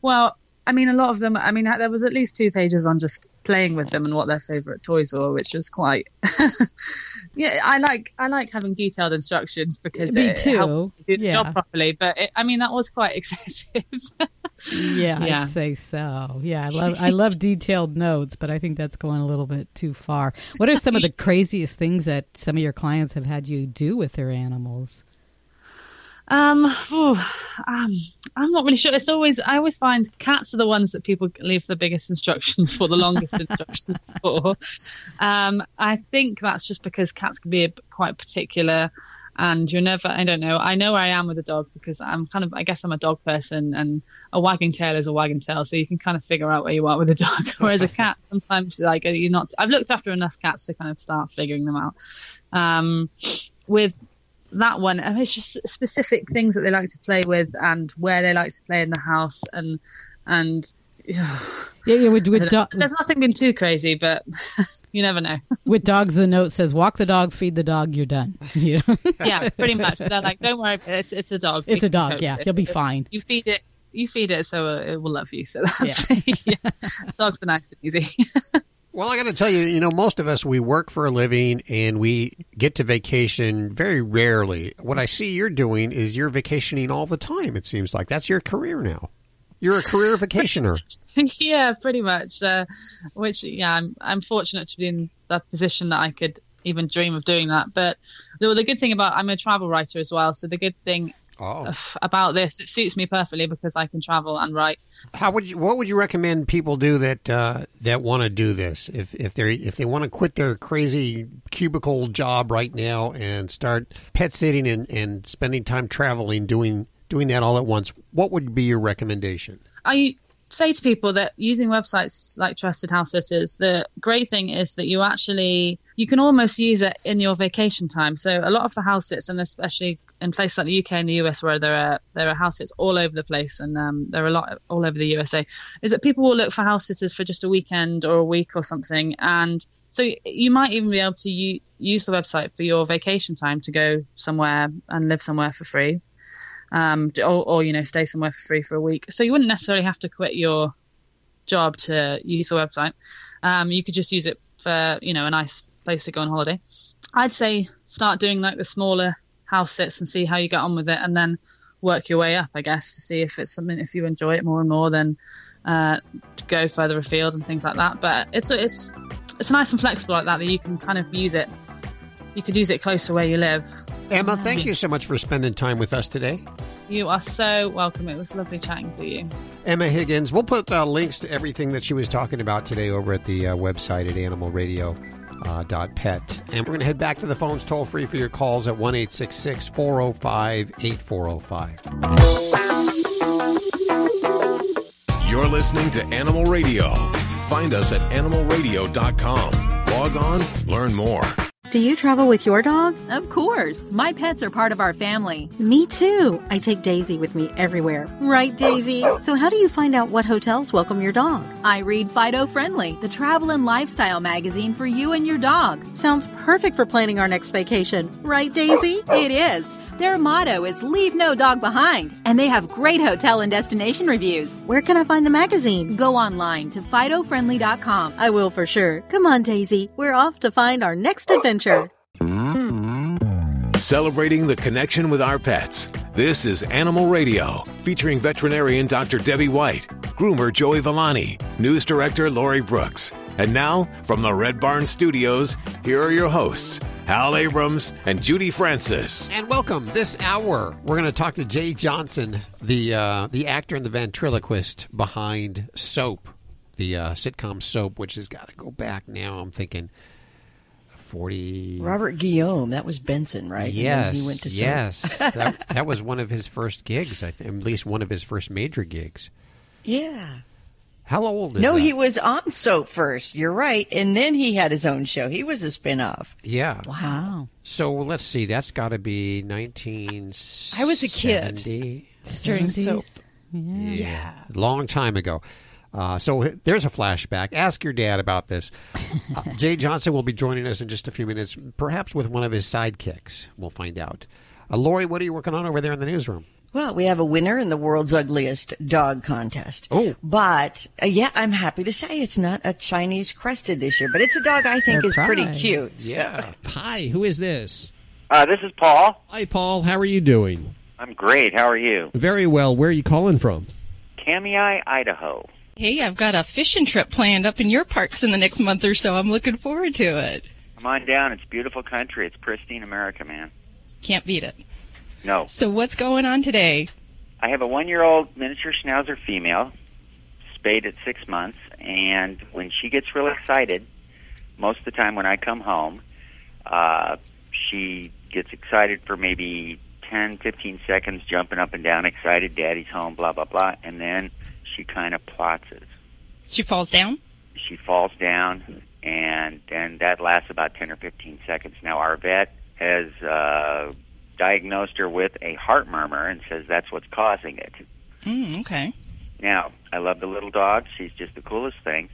S18: well, I mean, a lot of them, I mean, there was at least two pages on just playing with them and what their favourite toys were, which was quite. yeah, I like I like having detailed instructions because
S3: Me
S18: it,
S3: too.
S18: it helps you do the
S3: Yeah.
S18: job properly. But it, I mean, that was quite excessive.
S3: Yeah,
S18: Yeah.
S3: I'd say so. Yeah, I love I love detailed notes, but I think that's going a little bit too far. What are some of the craziest things that some of your clients have had you do with their animals?
S18: Um, um, I'm not really sure. It's always I always find cats are the ones that people leave the biggest instructions for, the longest instructions for. Um, I think that's just because cats can be a, quite particular, and you're never. I don't know. I know where I am with a dog because I'm kind of. I guess I'm a dog person, and a wagging tail is a wagging tail, so you can kind of figure out where you are with a dog. Whereas a cat, sometimes like you're not. I've looked after enough cats to kind of start figuring them out. Um, with that one, mean, it's just specific things that they like to play with and where they like to play in the house and and
S3: Yeah, yeah. With, with, do-
S18: there's nothing been too crazy, but you never know.
S3: with dogs, the note says, "Walk the dog, feed the dog, you're done." You know?
S18: yeah, pretty much. They're like, don't worry, it's it's a dog.
S3: It's a dog, yeah.
S18: it.
S3: You'll be fine.
S18: You feed it. You feed it, so it will love you. So that's yeah. Dogs are nice and easy.
S2: Well, I got to tell you, you know, most of us we work for a living and we get to vacation very rarely. What I see you're doing is you're vacationing all the time. It seems like that's your career now. You're a career vacationer.
S18: yeah, pretty much. Uh, which, yeah, I'm I'm fortunate to be in that position that I could even dream of doing that. But the, the good thing about I'm a travel writer as well. So the good thing
S2: Oh.
S18: about this, it suits me perfectly because I can travel and write.
S2: How would you? What would you recommend people do that uh, that want to do this? If if they if they want to quit their crazy cubicle job right now and start pet sitting and, and spending time traveling, doing doing that all at once, what would be your recommendation?
S18: I say to people that using websites like Trusted House Sitters, the great thing is that you actually you can almost use it in your vacation time. So a lot of the house sits, and especially in places like the UK and the US, where there are there are house sits all over the place, and um, there are a lot all over the USA, is that people will look for house sitters for just a weekend or a week or something, and so you might even be able to u- use the website for your vacation time to go somewhere and live somewhere for free um, or, or you know stay somewhere for free for a week. So you wouldn't necessarily have to quit your job to use the website. Um, you could just use it for you know a nice place to go on holiday. I'd say start doing like the smaller house sits and see how you get on with it, and then work your way up. I guess to see if it's something if you enjoy it more and more, then uh, go further afield and things like that. But it's it's it's nice and flexible like that that you can kind of use it. You could use it close to where you live.
S2: Emma, thank you so much for spending time with us today.
S18: You are so welcome. It was lovely chatting to you.
S2: Emma Higgins. We'll put uh, links to everything that she was talking about today over at the uh, website at animalradio. Uh, pet. And we're going to head back to the phones toll free for your calls at 1 405 8405.
S1: You're listening to Animal Radio. Find us at animalradio.com. Log on, learn more.
S19: Do you travel with your dog?
S20: Of course. My pets are part of our family.
S19: Me too. I take Daisy with me everywhere. Right, Daisy? So, how do you find out what hotels welcome your dog?
S20: I read Fido Friendly, the travel and lifestyle magazine for you and your dog.
S19: Sounds perfect for planning our next vacation. Right, Daisy?
S20: It is. Their motto is Leave No Dog Behind, and they have great hotel and destination reviews.
S19: Where can I find the magazine?
S20: Go online to FidoFriendly.com.
S19: I will for sure. Come on, Daisy. We're off to find our next adventure.
S1: Celebrating the connection with our pets. This is Animal Radio, featuring veterinarian Dr. Debbie White, groomer Joey Villani, news director Lori Brooks. And now, from the Red Barn Studios, here are your hosts, Hal Abrams and Judy Francis.
S2: And welcome this hour. We're going to talk to Jay Johnson, the uh, the actor and the ventriloquist behind Soap, the uh, sitcom Soap, which has got to go back now. I'm thinking forty.
S5: Robert Guillaume, that was Benson, right? And
S2: Yes,
S5: he went to Soap.
S2: yes. that, that was one of his first gigs. I think, at least one of his first major gigs.
S5: yeah.
S2: How old is
S5: no,
S2: that?
S5: he was on soap first. You're right, and then he had his own show. He was a spin-off.
S2: Yeah.
S3: Wow.
S2: So let's see. That's got to be 19.
S7: I was a kid. During soap.
S2: Yeah. Long time ago. Uh, so there's a flashback. Ask your dad about this. Uh, Jay Johnson will be joining us in just a few minutes, perhaps with one of his sidekicks. We'll find out. Uh, Lori, what are you working on over there in the newsroom?
S5: Well, we have a winner in the world's ugliest dog contest.
S2: Oh.
S5: But, uh, yeah, I'm happy to say it's not a Chinese crested this year, but it's a dog I think is pretty cute.
S2: Yeah.
S21: Hi, who is this?
S22: Uh, this is Paul.
S21: Hi, Paul. How are you doing?
S22: I'm great. How are you?
S21: Very well. Where are you calling from?
S22: Kamiah, Idaho.
S7: Hey, I've got a fishing trip planned up in your parks in the next month or so. I'm looking forward to it.
S22: Come on down. It's beautiful country. It's pristine America, man.
S7: Can't beat it.
S22: No.
S7: So what's going on today?
S22: I have a one-year-old miniature schnauzer female, spayed at six months, and when she gets real excited, most of the time when I come home, uh, she gets excited for maybe 10, 15 seconds, jumping up and down, excited, daddy's home, blah, blah, blah, and then she kind of plotzes.
S7: She falls down?
S22: She falls down, and then that lasts about 10 or 15 seconds. Now, our vet has uh, diagnosed her with a heart murmur and says that's what's causing it.
S7: Mm, okay.
S22: Now, I love the little dog. She's just the coolest thing.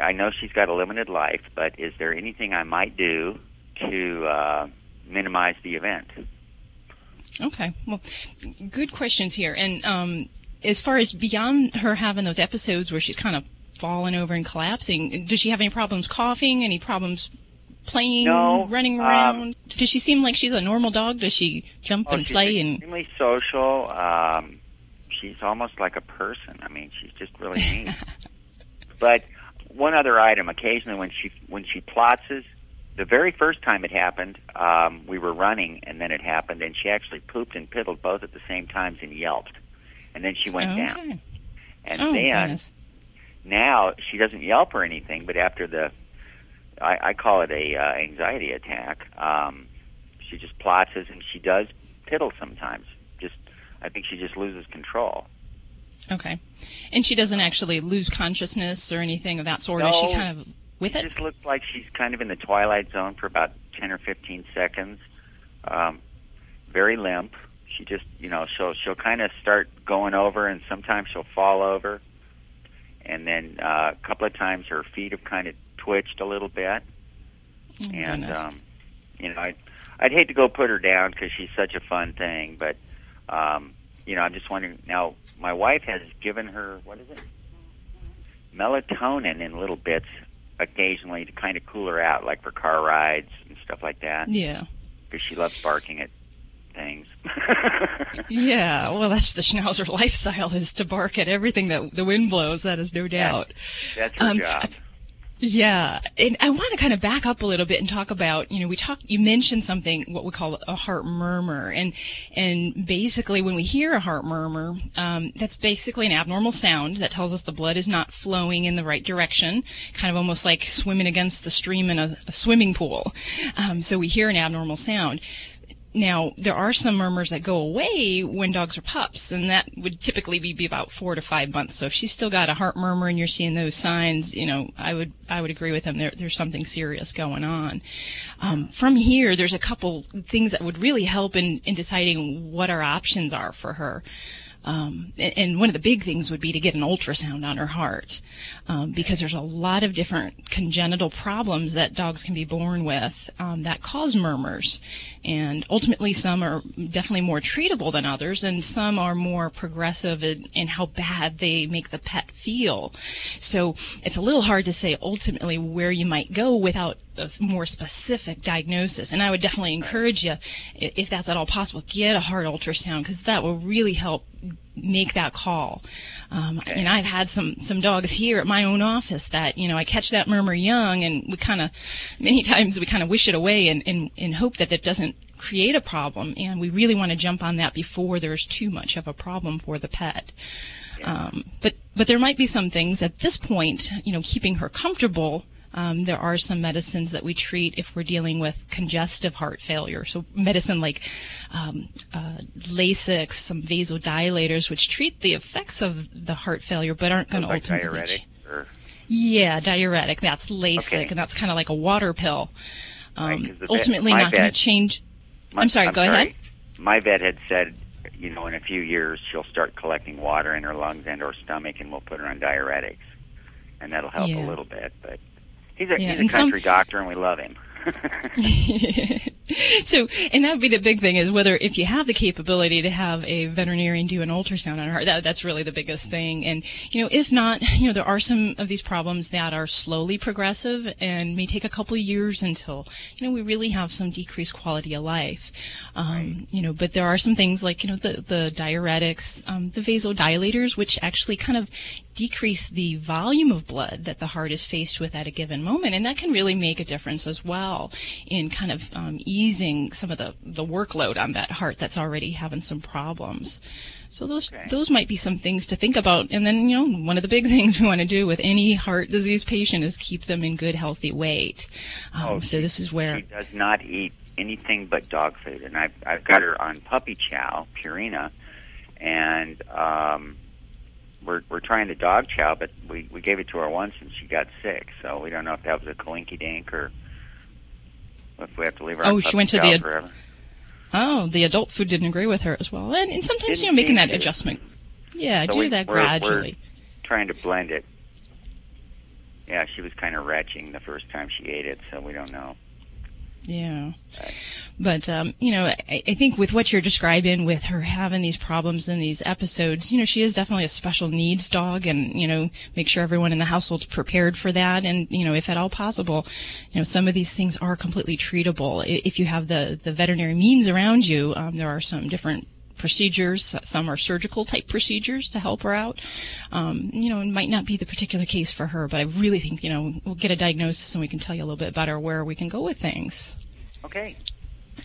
S22: I know she's got a limited life, but is there anything I might do to uh, minimize the event?
S7: Okay. Well, good questions here. And um, as far as beyond her having those episodes where she's kind of falling over and collapsing, does she have any problems coughing? Any problems playing,
S22: No,
S7: running
S22: um,
S7: around? does she seem like she's a normal dog? Does she jump
S22: Oh,
S7: and
S22: she's
S7: play and
S22: extremely social. Um, she's almost like a person. I mean, she's just really neat. but one other item: occasionally, when she when she plotzes, the very first time it happened, um, we were running, and then it happened, and she actually pooped and piddled both at the same times and yelped, and then she went down.
S7: Okay.
S22: And
S7: Oh,
S22: then
S7: goodness.
S22: now she doesn't yelp or anything, but after the, I, I call it a uh, anxiety attack. Um, she just plotzes and she does piddle sometimes. Just, I think she just loses control.
S7: Okay. And she doesn't actually lose consciousness or anything of that sort. Is she
S22: No.
S7: kind of with
S22: it? Just looks like she's kind of in the twilight zone for about ten or fifteen seconds. Um, very limp. She just, you know, she'll she'll kind of start going over, and sometimes she'll fall over, and then uh, a couple of times her feet have kind of twitched a little bit,
S7: Oh,
S22: and
S7: goodness.
S22: um, you know, I'd I'd hate to go put her down because she's such a fun thing, but um, you know, I'm just wondering. Now, my wife has given her what is it? Melatonin in little bits occasionally to kind of cool her out, like for car rides and stuff like that.
S7: Yeah.
S22: because she loves barking at things.
S7: Yeah, well, that's the Schnauzer lifestyle is to bark at everything that the wind blows. That is no doubt.
S22: That's her
S7: Um,
S22: job.
S7: Yeah, and I want to kind of back up a little bit and talk about, you know, we talked, you mentioned something, what we call a heart murmur, and and basically when we hear a heart murmur, um, that's basically an abnormal sound that tells us the blood is not flowing in the right direction, kind of almost like swimming against the stream in a, a swimming pool. Um, so we hear an abnormal sound. Now, there are some murmurs that go away when dogs are pups, and that would typically be, be about four to five months. So if she's still got a heart murmur and you're seeing those signs, you know, I would I would agree with them. There, there's something serious going on. Um, from here, there's a couple things that would really help in, in deciding what our options are for her. Um, and, one of the big things would be to get an ultrasound on her heart, um, because there's a lot of different congenital problems that dogs can be born with um, that cause murmurs, and ultimately some are definitely more treatable than others, and some are more progressive in, in how bad they make the pet feel. So it's a little hard to say ultimately where you might go without a more specific diagnosis. And I would definitely encourage you, if that's at all possible, get a heart ultrasound because that will really help make that call. Um, and I've had some some dogs here at my own office that you know I catch that murmur young, and we kind of many times we kind of wish it away and, and and hope that it doesn't create a problem. And we really want to jump on that before there's too much of a problem for the pet. Um, but but there might be some things at this point, you know, keeping her comfortable. Um, there are some medicines that we treat if we're dealing with congestive heart failure. So medicine like um, uh, Lasix, some vasodilators, which treat the effects of the heart failure, but aren't going to
S22: Like
S7: ultimately.
S22: diuretic? Or,
S7: Yeah, diuretic. That's Lasix,
S22: Okay.
S7: and that's kind of like a water pill. Um,
S22: vet-
S7: ultimately,
S22: my
S7: not going to change.
S22: My-
S7: I'm sorry. go
S22: sorry.
S7: ahead.
S22: My vet had said, you know, in a few years she'll start collecting water in her lungs and her stomach, and we'll put her on diuretics, and that'll help
S7: Yeah.
S22: a little bit. But he's a
S7: Yeah,
S22: he's a
S7: and some-
S22: country doctor, and we love him.
S7: so, and that would be the big thing is whether if you have the capability to have a veterinarian do an ultrasound on her, that, that's really the biggest thing. And, you know, if not, you know, there are some of these problems that are slowly progressive and may take a couple of years until, you know, we really have some decreased quality of life. Um, You know, but there are some things like, you know, the, the diuretics, um, the vasodilators, which actually kind of decrease the volume of blood that the heart is faced with at a given moment. And that can really make a difference as well in kind of um, easing some of the, the workload on that heart that's already having some problems. So those those might be some things to think about. And then, you know, one of the big things we want to do with any heart disease patient is keep them in good, healthy weight. Um, so this is where
S22: She does not eat anything but dog food, and I've I've got her on puppy chow, Purina, and um, we're we're trying the dog chow, but we we gave it to her once and she got sick, so we don't know if that was a coinky dink or if we have to leave her.
S7: Oh, she went to the-
S22: forever.
S7: Oh, the adult food didn't agree with her as well. And, and sometimes, you know, making that
S22: to.
S7: adjustment. Yeah,
S22: So
S7: do
S22: we-
S7: that
S22: we're- we're
S7: gradually.
S22: trying to blend it. Yeah, she was kind of retching the first time she ate it, so we don't know.
S7: Yeah. But, um, you know, I, I think with what you're describing with her having these problems in these episodes, you know, she is definitely a special needs dog and, you know, make sure everyone in the household's prepared for that. And, you know, if at all possible, you know, some of these things are completely treatable. If you have the, the veterinary means around you, um, there are some different procedures. Some are surgical type procedures to help her out. Um, you know, it might not be the particular case for her, but I really think, you know, we'll get a diagnosis and we can tell you a little bit better where we can go with things.
S22: Okay.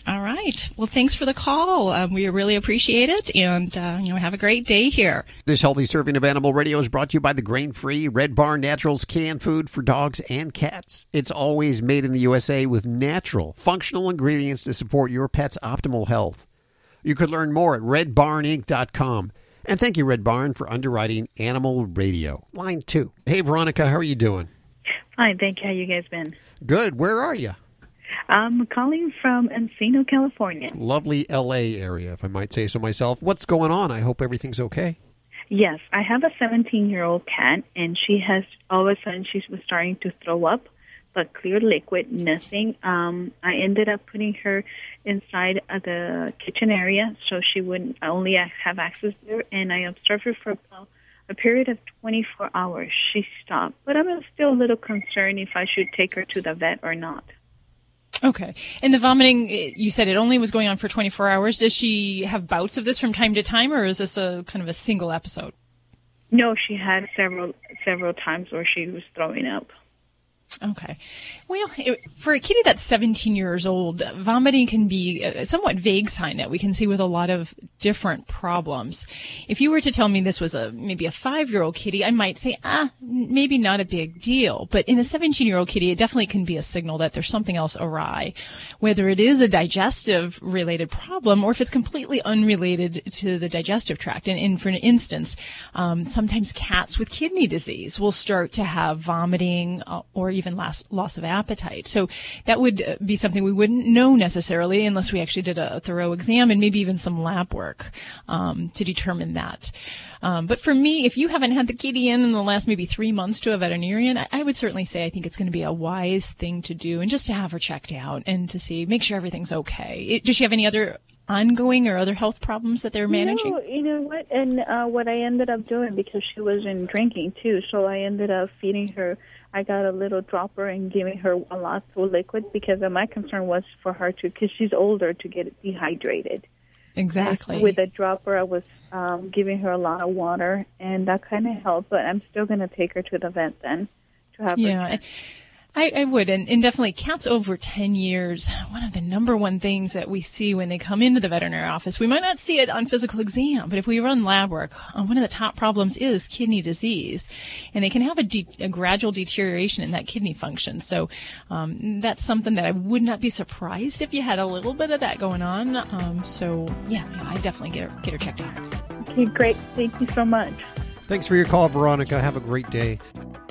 S7: All right. Well, thanks for the call. Um, we really appreciate it, and uh, you know, have a great day here.
S2: This healthy serving of Animal Radio is brought to you by the grain-free Red Barn Naturals canned food for dogs and cats. It's always made in the USA with natural, functional ingredients to support your pet's optimal health. You could learn more at redbarninc.com. And thank you, Red Barn, for underwriting Animal Radio. Line two. Hey, Veronica, how are you doing?
S23: Fine, thank you. How you guys been?
S2: Good. Where are you?
S23: I'm calling from Encino, California.
S2: Lovely LA area, if I might say so myself. What's going on? I hope everything's okay.
S23: Yes, I have a 17 year old cat, and she has all of a sudden she was starting to throw up, but clear liquid, nothing. Um, I ended up putting her inside the kitchen area so she wouldn't only have access there, and I observed her for about a period of 24 hours. She stopped, but I was still a little concerned if I should take her to the vet or not.
S7: Okay. And the vomiting, you said it only was going on for 24 hours. Does she have bouts of this from time to time, or is this a kind of a single episode?
S23: No, she had several several times where she was throwing up.
S7: Okay. Well, it, for a kitty that's 17 years old, vomiting can be a somewhat vague sign that we can see with a lot of different problems. If you were to tell me this was a maybe a five-year-old kitty, I might say, ah, maybe not a big deal. But in a 17-year-old kitty, it definitely can be a signal that there's something else awry, whether it is a digestive-related problem or if it's completely unrelated to the digestive tract. And, and for an instance, um, sometimes cats with kidney disease will start to have vomiting uh, or even loss, loss of appetite. So that would uh, be something we wouldn't know necessarily unless we actually did a thorough exam and maybe even some lab work um, to determine that. Um, but for me, if you haven't had the kitty in in the last maybe three months to a veterinarian, I, I would certainly say I think it's going to be a wise thing to do and just to have her checked out and to see, make sure everything's okay. It, does she have any other ongoing or other health problems that they're managing?
S23: No, you know what? And uh, what I ended up doing because she was in drinking too, so I ended up feeding her. I got a little dropper and giving her a lot of liquid because uh, my concern was for her to, because she's older, to get dehydrated.
S7: Exactly.
S23: With a dropper, I was um, giving her a lot of water, and that kind of helped. But I'm still going to take her to the vet then to have her
S7: Yeah. I, I would, and, and definitely cats over 10 years, one of the number one things that we see when they come into the veterinary office, we might not see it on physical exam, but if we run lab work, uh, one of the top problems is kidney disease. And they can have a, de- a gradual deterioration in that kidney function. So um, that's something that I would not be surprised if you had a little bit of that going on. Um, so, yeah, yeah, I definitely get her, get her checked out.
S23: Okay, great. Thank you so much.
S2: Thanks for your call, Veronica. Have a great day.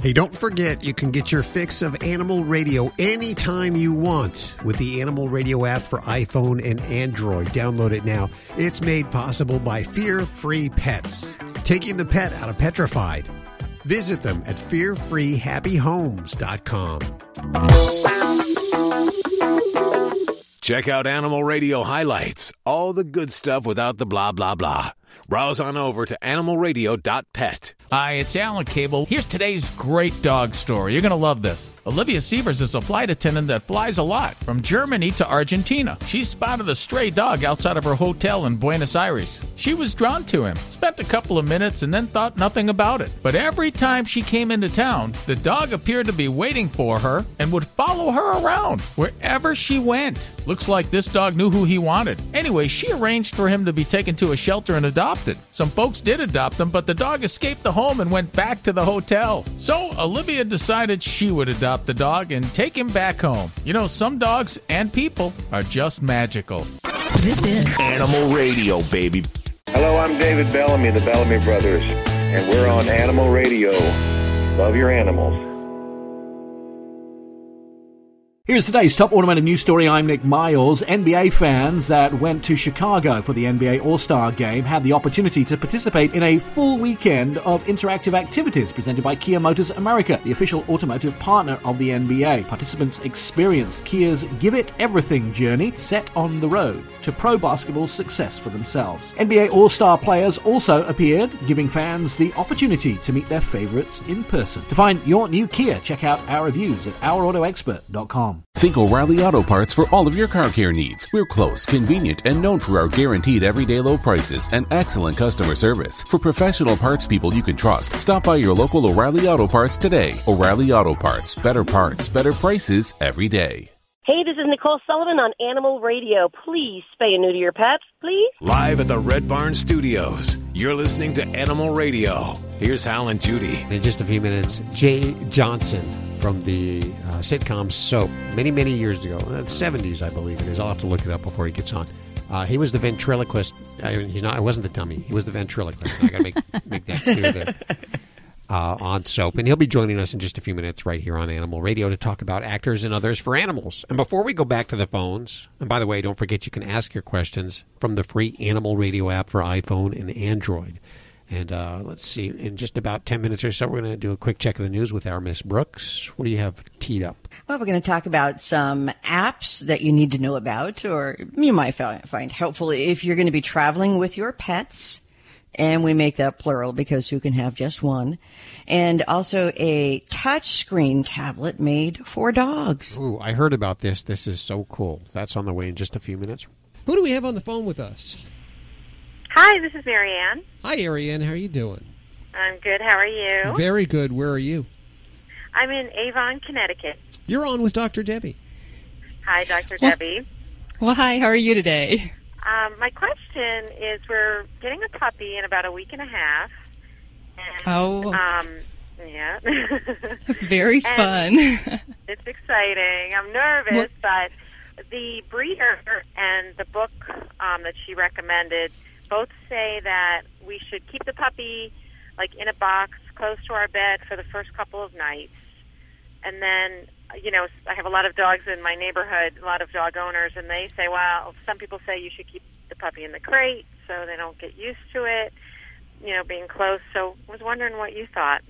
S21: Hey, don't forget you can get your fix of Animal Radio anytime you want with the Animal Radio app for iPhone and Android. Download it now. It's made possible by Fear Free Pets, taking the pet out of petrified. Visit them at fearfreehappyhomes.com.
S1: Check out Animal Radio highlights, all the good stuff without the blah, blah, blah. Browse on over to animalradio.pet.
S24: Hi, it's Alan Cable. Here's today's great dog story. You're going to love this. Olivia Sievers is a flight attendant that flies a lot from Germany to Argentina. She spotted a stray dog outside of her hotel in Buenos Aires. She was drawn to him, spent a couple of minutes, and then thought nothing about it. But every time she came into town, the dog appeared to be waiting for her and would follow her around wherever she went. Looks like this dog knew who he wanted. Anyway, she arranged for him to be taken to a shelter and adopted. Some folks did adopt him, but the dog escaped the home and went back to the hotel. So Olivia decided she would adopt the dog and take him back home. You know, some dogs and people are just magical.
S20: This is
S25: Animal Radio, baby.
S16: Hello, I'm David Bellamy, the Bellamy Brothers, and we're on Animal Radio. Love your animals.
S26: Here's today's top automotive news story. I'm Nick Miles. NBA fans that went to Chicago for the NBA All Star game had the opportunity to participate in a full weekend of interactive activities presented by Kia Motors America, the official automotive partner of the NBA. Participants experienced Kia's Give It Everything journey set on the road to pro basketball success for themselves. NBA All Star players also appeared, giving fans the opportunity to meet their favorites in person. To find your new Kia, check out our reviews at ourautoexpert.com.
S27: Think O'Reilly Auto Parts for all of your car care needs. We're close, convenient, and known for our guaranteed everyday low prices and excellent customer service. For professional parts people you can trust, stop by your local O'Reilly Auto Parts today. O'Reilly Auto Parts. Better parts, better prices every day.
S28: Hey, this is Nicole Sullivan on Animal Radio. Please spay and neuter your pets, please.
S1: Live at the Red Barn Studios, you're listening to Animal Radio. Here's Hal and Judy.
S2: In just a few minutes, Jay Johnson from the uh, sitcom Soap many, many years ago, the 70s, I believe it is. I'll have to look it up before he gets on. Uh, he was the ventriloquist. I mean, he's not. I wasn't the dummy. He was the ventriloquist. I got to make make that clear there. Uh, on Soap, and he'll be joining us in just a few minutes right here on Animal Radio to talk about actors and others for animals. And before we go back to the phones, and by the way, don't forget you can ask your questions from the free Animal Radio app for iPhone and Android. And uh, let's see, in just about 10 minutes or so, we're going to do a quick check of the news with our Miss Brooks. What do you have teed up?
S5: Well, we're going to talk about some apps that you need to know about, or you might find helpful if you're going to be traveling with your pets. And we make that plural because who can have just one. And also a touchscreen tablet made for dogs.
S2: Ooh, I heard about this. This is so cool. That's on the way in just a few minutes.
S21: Who do we have on the phone with us?
S29: Hi, this is Marianne.
S21: Hi, Ariane. How are you doing?
S29: I'm good. How are you?
S21: Very good. Where are you?
S29: I'm in Avon, Connecticut.
S21: You're on with Dr. Debbie.
S29: Hi, Dr. Debbie.
S7: Well, hi. How are you today?
S29: Um, my question is we're getting a puppy in about a week and a half. And,
S7: Oh.
S29: Um, yeah.
S7: Very fun.
S29: it's exciting. I'm nervous, but the breeder and the book um, that she recommended both say that we should keep the puppy like in a box close to our bed for the first couple of nights. And then, you know, I have a lot of dogs in my neighborhood, a lot of dog owners, and they say, well, some people say you should keep the puppy in the crate so they don't get used to it, you know, being close. So I was wondering what you thought.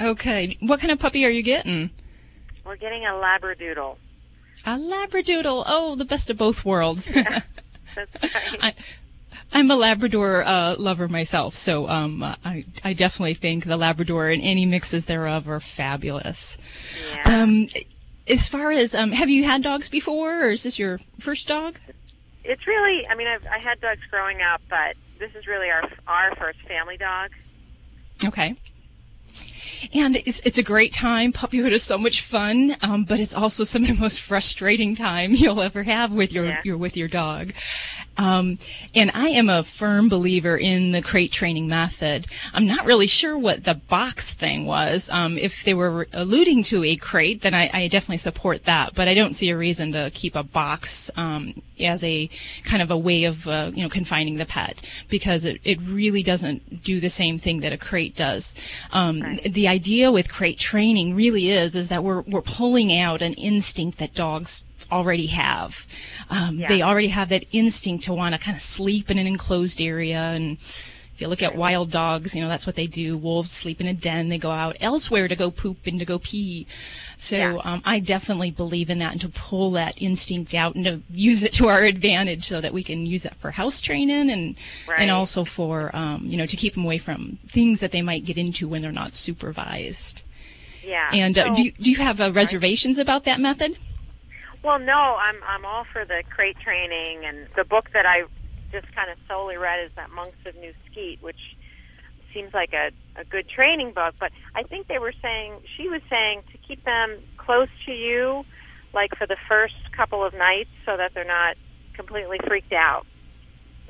S7: Okay. What kind of puppy are you getting?
S29: We're getting a Labradoodle.
S7: A Labradoodle. Oh, the best of both worlds.
S29: That's right.
S7: I, I'm a Labrador uh, lover myself, so um, I, I definitely think the Labrador and any mixes thereof are fabulous. Um, as far as, um, have you had dogs before, or is this your first dog?
S29: It's really, I mean, I've, I had dogs growing up, but this is really our our first family dog.
S7: Okay. And it's, it's a great time. Puppyhood is so much fun, um, but it's also some of the most frustrating time you'll ever have with your,
S29: Yeah.
S7: your with your dog. Um, and I am a firm believer in the crate training method. I'm not really sure what the box thing was. Um, if they were alluding to a crate, then I, I, definitely support that. But I don't see a reason to keep a box um, as a kind of a way of uh, you know confining the pet because it, it really doesn't do the same thing that a crate does. Um, right. The idea with crate training really is is that we're we're pulling out an instinct that dogs already have. Um, yeah. They already have that instinct to want to kind of sleep in an enclosed area. And if you look at wild dogs, you know, that's what they do. Wolves sleep in a den. They go out elsewhere to go poop and to go pee. So yeah. um, I definitely believe in that and to pull that instinct out and to use it to our advantage so that we can use that for house training and right. and also for um, you know to keep them away from things that they might get into when they're not supervised.
S29: Yeah.
S7: And uh, so, do you, do you have uh, reservations about that method?
S29: Well, no, I'm I'm all for the crate training, and the book that I just kind of solely read is that Monks of New Skete, which seems like a a good training book. But I think they were saying she was saying to keep them close to you, like for the first couple of nights, so that they're not completely freaked out.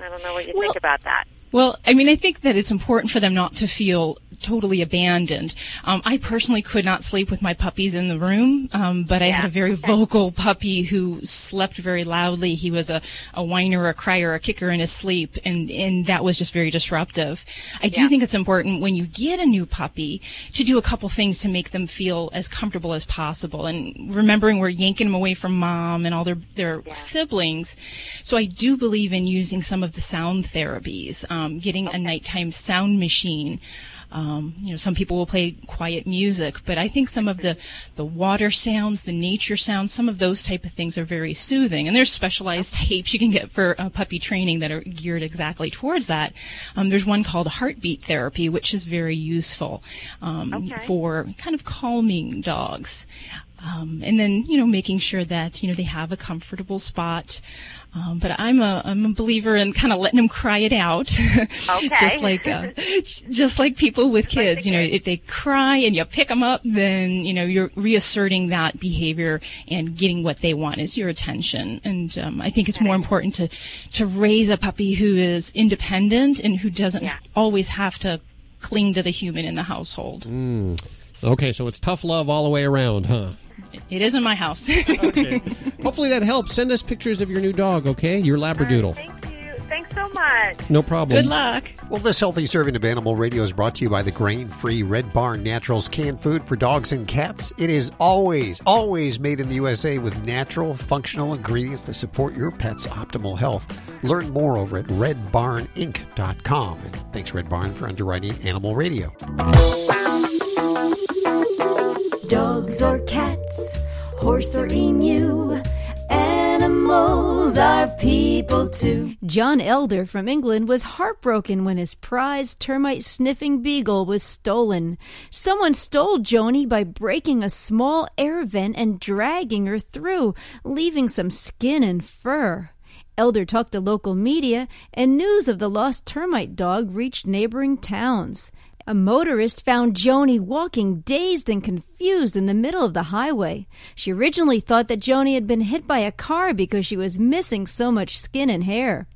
S29: I don't know what you well, think about that.
S7: Well, I mean, I think that it's important for them not to feel totally abandoned. Um, I personally could not sleep with my puppies in the room, um, but I yeah. had a very vocal puppy who slept very loudly. He was a, a whiner, a crier, a kicker in his sleep, and, and that was just very disruptive. I do yeah. think it's important when you get a new puppy to do a couple things to make them feel as comfortable as possible. And remembering we're yanking them away from mom and all their, their yeah. siblings. So I do believe in using some of the sound therapies, um, getting okay. a nighttime sound machine. Um, you know, some people will play quiet music, but I think some of the, the water sounds, the nature sounds, some of those type of things are very soothing. And there's specialized tapes you can get for uh, puppy training that are geared exactly towards that. Um, there's one called heartbeat therapy, which is very useful um, okay. for kind of calming dogs. Um, and then, you know, making sure that, you know, they have a comfortable spot. Um, but I'm a I'm a believer in kind of letting them cry it out,
S29: okay.
S7: just like uh, just like people with kids. You know, if they cry and you pick them up, then you know you're reasserting that behavior and getting what they want is your attention. And um, I think it's more important to to raise a puppy who is independent and who doesn't yeah. always have to cling to the human in the household.
S2: Mm. Okay, so it's tough love all the way around, huh?
S7: It is in my house.
S2: okay. Hopefully that helps. Send us pictures of your new dog, okay? Your Labradoodle.
S29: Right, thank you. Thanks so much.
S2: No problem.
S7: Good luck.
S21: Well, this healthy serving of Animal Radio is brought to you by the grain free Red Barn Naturals canned food for dogs and cats. It is always, always made in the USA with natural, functional ingredients to support your pet's optimal health. Learn more over at redbarninc.com. And thanks, Red Barn, for underwriting Animal Radio
S30: dogs or cats, horse or emu. Animals are people too.
S10: John Elder from England was heartbroken when his prized termite sniffing beagle was stolen. Someone stole Joni by breaking a small air vent and dragging her through, leaving some skin and fur. Elder talked to local media, and news of the lost termite dog reached neighboring towns. A motorist found Joni walking dazed and confused in the middle of the highway. She originally thought that Joni had been hit by a car because she was missing so much skin and hair.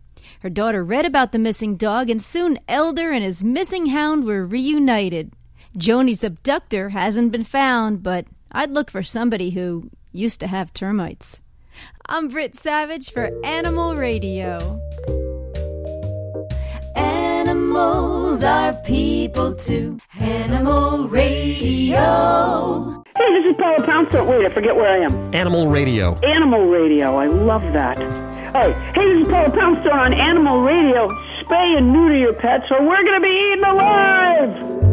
S10: Her daughter read about the missing dog, and soon Elder and his missing hound were reunited. Joni's abductor hasn't been found, but I'd look for somebody who used to have termites. I'm Britt Savage for Animal Radio
S30: animals are people too. Animal Radio.
S31: Hey, this is Paula Poundstone. Wait, I forget where I am.
S2: Animal Radio.
S31: Animal Radio. I love that. All right. Hey, this is Paula Poundstone on Animal Radio. Spay and neuter your pets, or we're going to be eaten alive.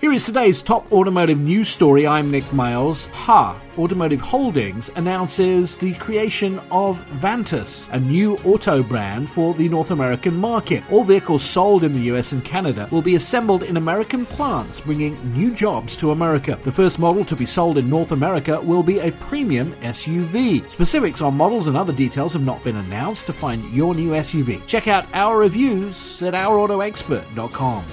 S26: Here is today's top automotive news story. I'm Nick Miles. HAAH Automotive Holdings announces the creation of Vantas, a new auto brand for the North American market. All vehicles sold in the US and Canada will be assembled in American plants, bringing new jobs to America. The first model to be sold in North America will be a premium SUV. Specifics on models and other details have not been announced. To find your new SUV, check out our reviews at ourautoexpert.com.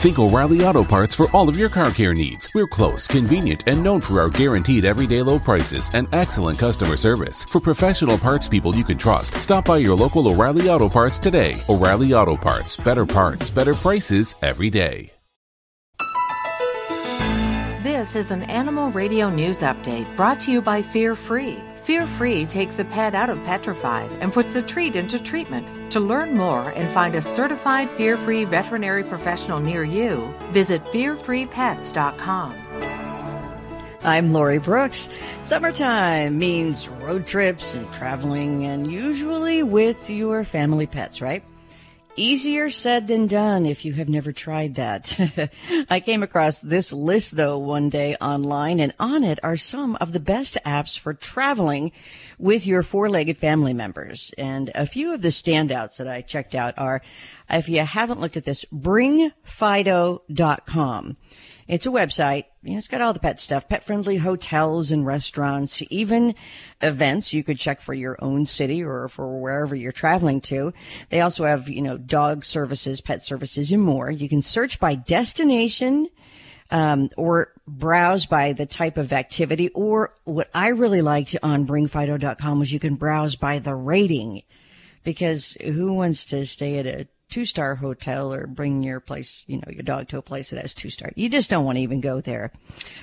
S27: Think O'Reilly Auto Parts for all of your car care needs. We're close, convenient, and known for our guaranteed everyday low prices and excellent customer service. For professional parts people you can trust, stop by your local O'Reilly Auto Parts today. O'Reilly Auto Parts. Better parts, better prices every day.
S32: This is an Animal Radio News Update brought to you by Fear Free. Fear Free takes the pet out of petrified and puts the treat into treatment. To learn more and find a certified Fear Free veterinary professional near you, visit fearfreepets.com.
S5: I'm Lori Brooks. Summertime means road trips and traveling, and usually with your family pets, right? Easier said than done if you have never tried that. I came across this list though one day online and on it are some of the best apps for traveling with your four-legged family members. And a few of the standouts that I checked out are, if you haven't looked at this, bringfido.com. It's a website. It's got all the pet stuff, pet friendly hotels and restaurants, even events you could check for your own city or for wherever you're traveling to. They also have, you know, dog services, pet services and more. You can search by destination. Um, or browse by the type of activity. Or what I really liked on bringfido.com was you can browse by the rating because who wants to stay at a two star hotel or bring your place, you know, your dog to a place that has two star. You just don't want to even go there.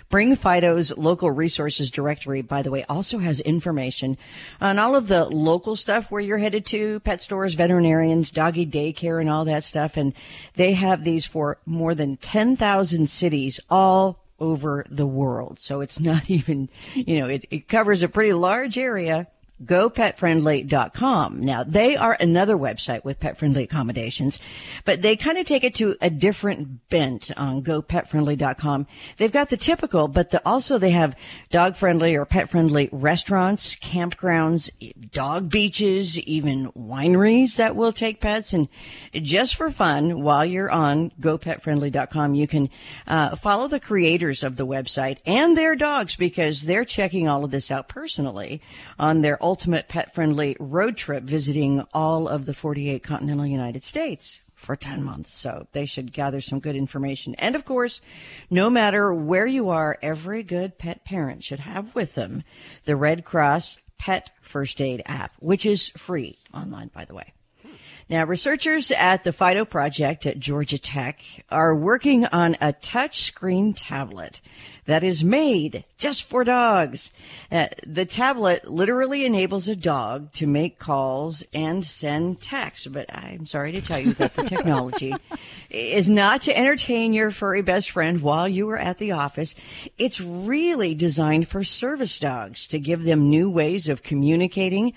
S5: Bring Fido's local resources directory, by the way, also has information on all of the local stuff where you're headed to pet stores, veterinarians, doggy daycare and all that stuff. And they have these for more than 10,000 cities all over the world. So it's not even, you know, it, it covers a pretty large area gopetfriendly.com. Now, they are another website with pet friendly accommodations, but they kind of take it to a different bent on gopetfriendly.com. They've got the typical, but the, also they have dog friendly or pet friendly restaurants, campgrounds, dog beaches, even wineries that will take pets. And just for fun, while you're on gopetfriendly.com, you can uh, follow the creators of the website and their dogs because they're checking all of this out personally on their ultimate pet friendly road trip visiting all of the 48 continental United States for 10 months. So they should gather some good information. And of course, no matter where you are, every good pet parent should have with them the Red Cross Pet First Aid app, which is free online, by the way. Now, researchers at the Fido Project at Georgia Tech are working on a touchscreen tablet that is made just for dogs. Uh, the tablet literally enables a dog to make calls and send texts, but I'm sorry to tell you that the technology is not to entertain your furry best friend while you are at the office. It's really designed for service dogs to give them new ways of communicating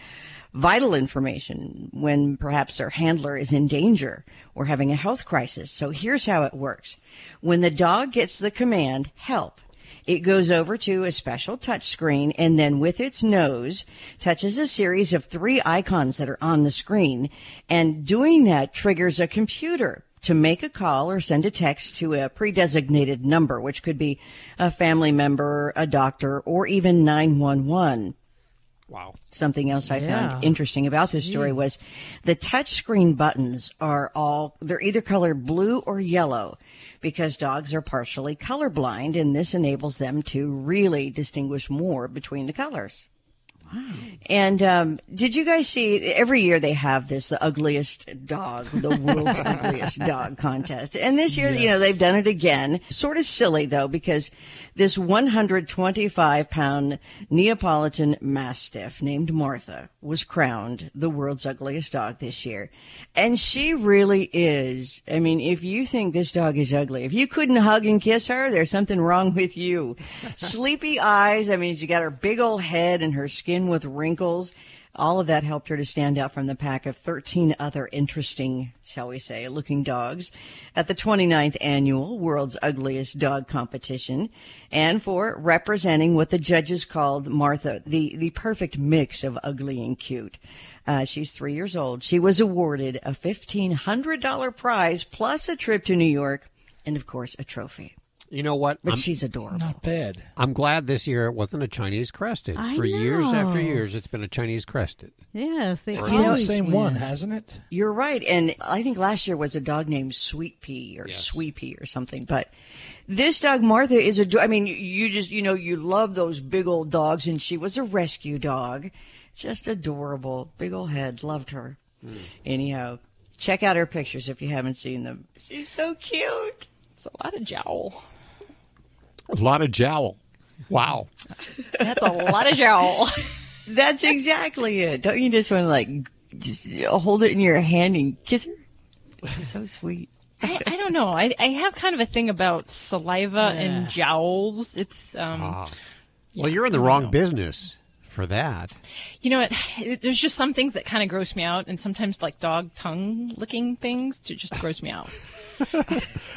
S5: vital information when perhaps their handler is in danger or having a health crisis. So here's how it works. When the dog gets the command, help, it goes over to a special touch screen and then with its nose touches a series of three icons that are on the screen. And doing that triggers a computer to make a call or send a text to a pre-designated number, which could be a family member, a doctor, or even 911.
S2: Wow.
S5: Something else I
S3: Yeah.
S5: found interesting about this story
S3: Jeez.
S5: was the touchscreen buttons are all, they're either colored blue or yellow because dogs are partially colorblind and this enables them to really distinguish more between the colors. And um, did you guys see? Every year they have this, the ugliest dog, the world's ugliest dog contest. And this year, you know, they've done it again. Sort of silly though, because this 125 pound Neapolitan Mastiff named Martha was crowned the world's ugliest dog this year. And she really is. I mean, if you think this dog is ugly, if you couldn't hug and kiss her, there's something wrong with you. Sleepy eyes. I mean, she got her big old head and her skin with wrinkles. All of that helped her to stand out from the pack of 13 other interesting, shall we say, looking dogs at the 29th annual World's Ugliest Dog Competition and for representing what the judges called Martha, the, the perfect mix of ugly and cute. Uh, she's three years old. She was awarded a $1,500 prize plus a trip to New York and, of course, a trophy.
S2: You know what?
S5: But
S2: I'm-
S5: she's adorable.
S33: Not bad.
S2: I'm glad this year it wasn't a Chinese crested.
S3: I
S2: For years after years, it's been a Chinese crested.
S3: Yes, they
S33: It's
S3: always
S33: been the same
S3: win.
S33: one, hasn't it?
S5: You're right, and I think last year was a dog named Sweet Pea or Sweet Pea or something. But this dog Martha is a. I mean, you just you know you love those big old dogs, and she was a rescue dog, just adorable, big old head. Loved her. Hmm. Anyhow, check out her pictures if you haven't seen them. She's so cute.
S7: It's a lot of jowl.
S2: A lot of jowl. Wow.
S7: That's a lot of jowl.
S5: That's exactly it. Don't you just want to like just hold it in your hand and kiss her? She's so sweet.
S7: I, I don't know. I, I have kind of a thing about saliva
S3: Yeah.
S7: and jowls. It's um,
S2: Ah. Well, you're in the wrong business for that.
S7: you know what? it- There's just some things that kind of gross me out, and sometimes like dog tongue licking things to just gross me out.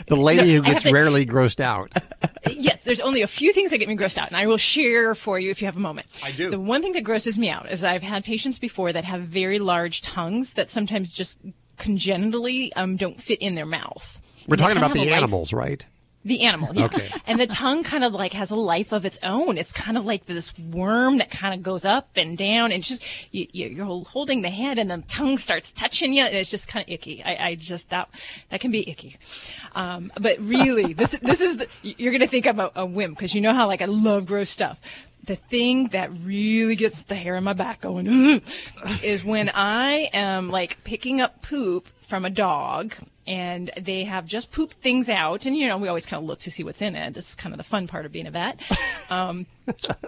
S2: The lady
S7: So,
S2: who gets
S7: to-
S2: rarely grossed out.
S7: yes, there's only a few things that get me grossed out, and I will share for you if you have a moment. I
S2: do.
S7: The one thing that grosses me out is I've had patients before that have very large tongues that sometimes just congenitally um, don't fit in their mouth.
S2: We're
S7: And
S2: talking about the
S7: life-
S2: animals, right?
S7: The animal, yeah.
S2: Okay.
S7: And the tongue kind of like has a life of its own. It's kind of like this worm that kind of goes up and down, and just you, you- you're holding the head, and the tongue starts touching you, and it's just kind of icky. I, I just that that can be icky. Um, but really, this this is the, you're gonna think I'm a, a wimp because you know how like I love gross stuff. The thing that really gets the hair on my back going is when I am like picking up poop from a dog and they have just pooped things out. And you know we always kind of look to see what's in it. This is kind of the fun part of being a vet. Um,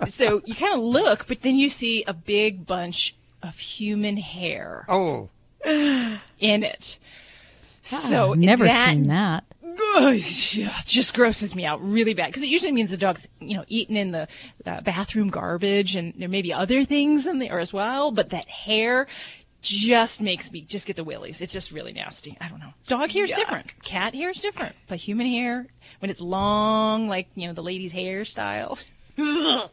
S7: so you kind of look but then you see a big bunch of human hair
S2: Oh.
S7: in it. So
S3: I've never
S7: that
S3: seen that.
S7: Ugh, it just grosses me out really bad. Because it usually means the dog's you know eating in the uh, bathroom garbage and there may be other things in there as well but that hair just makes me just get the willies. It's just really nasty. I don't know. Dog hair is different. Cat hair is different. But human hair when it's long like you know the lady's hairstyle
S3: Now,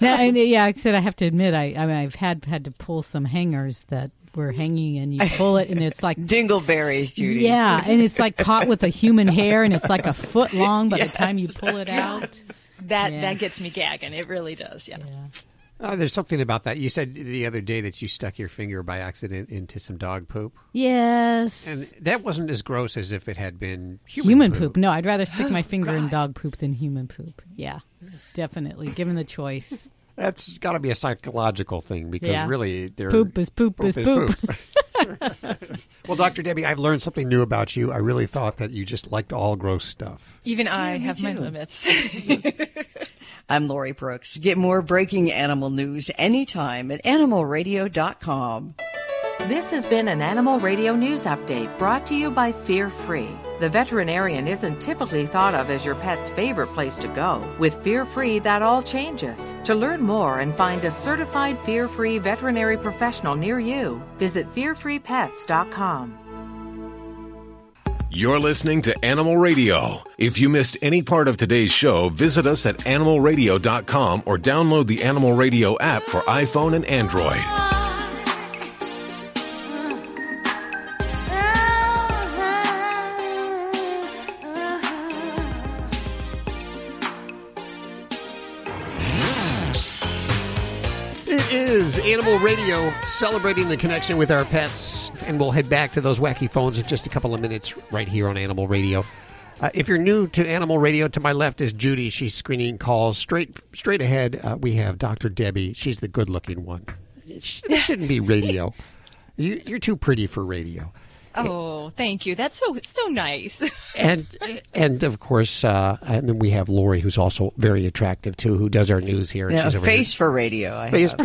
S3: and, yeah, like I said I have to admit, I, I mean, I've had had to pull some hangers that were hanging, and you pull it, and it's like
S5: dingleberries, Judy.
S3: Yeah, and it's like caught with a human hair, and it's like a foot long by the time you pull it out.
S7: that
S3: Yeah.
S7: that gets me gagging. It really does yeah,
S2: Uh, there's something about that. You said the other day that you stuck your finger by accident into some dog poop.
S3: Yes.
S2: And that wasn't as gross as if it had been human,
S3: Human,
S2: poop.
S3: poop. No, I'd rather stick my finger in dog poop than human poop. Yeah, definitely. Given the choice.
S2: That's got to be a psychological thing because
S3: Yeah.
S2: really, they're,
S3: Poop is poop is poop.
S2: well, Dr. Debbie, I've learned something new about you. I really thought that you just liked all gross stuff.
S7: even i
S5: me
S7: have my limits
S5: I'm Lori Brooks. Get more breaking animal news anytime at animalradio.com.
S32: This has been an Animal Radio News Update brought to you by Fear Free. The veterinarian isn't typically thought of as your pet's favorite place to go. With Fear Free, that all changes. To learn more and find a certified Fear Free veterinary professional near you, visit fearfreepets.com.
S1: You're listening to Animal Radio. If you missed any part of today's show, visit us at animalradio.com or download the Animal Radio app for iPhone and Android.
S2: Animal Radio celebrating the connection with our pets, and we'll head back to those wacky phones in just a couple of minutes right here on Animal Radio. Uh, if you're new to Animal Radio, to my left is Judy. She's screening calls. Straight straight ahead, uh, we have Dr. Debbie. She's the good looking one. This shouldn't be radio. You, you're too pretty for radio.
S7: Oh thank you that's so so nice
S2: And and of course, uh, and then we have Lori, who's also very attractive too, who does our news here. And
S5: Yeah,
S2: she's
S5: a
S2: over here-
S5: face for radio. I
S2: Face
S5: have.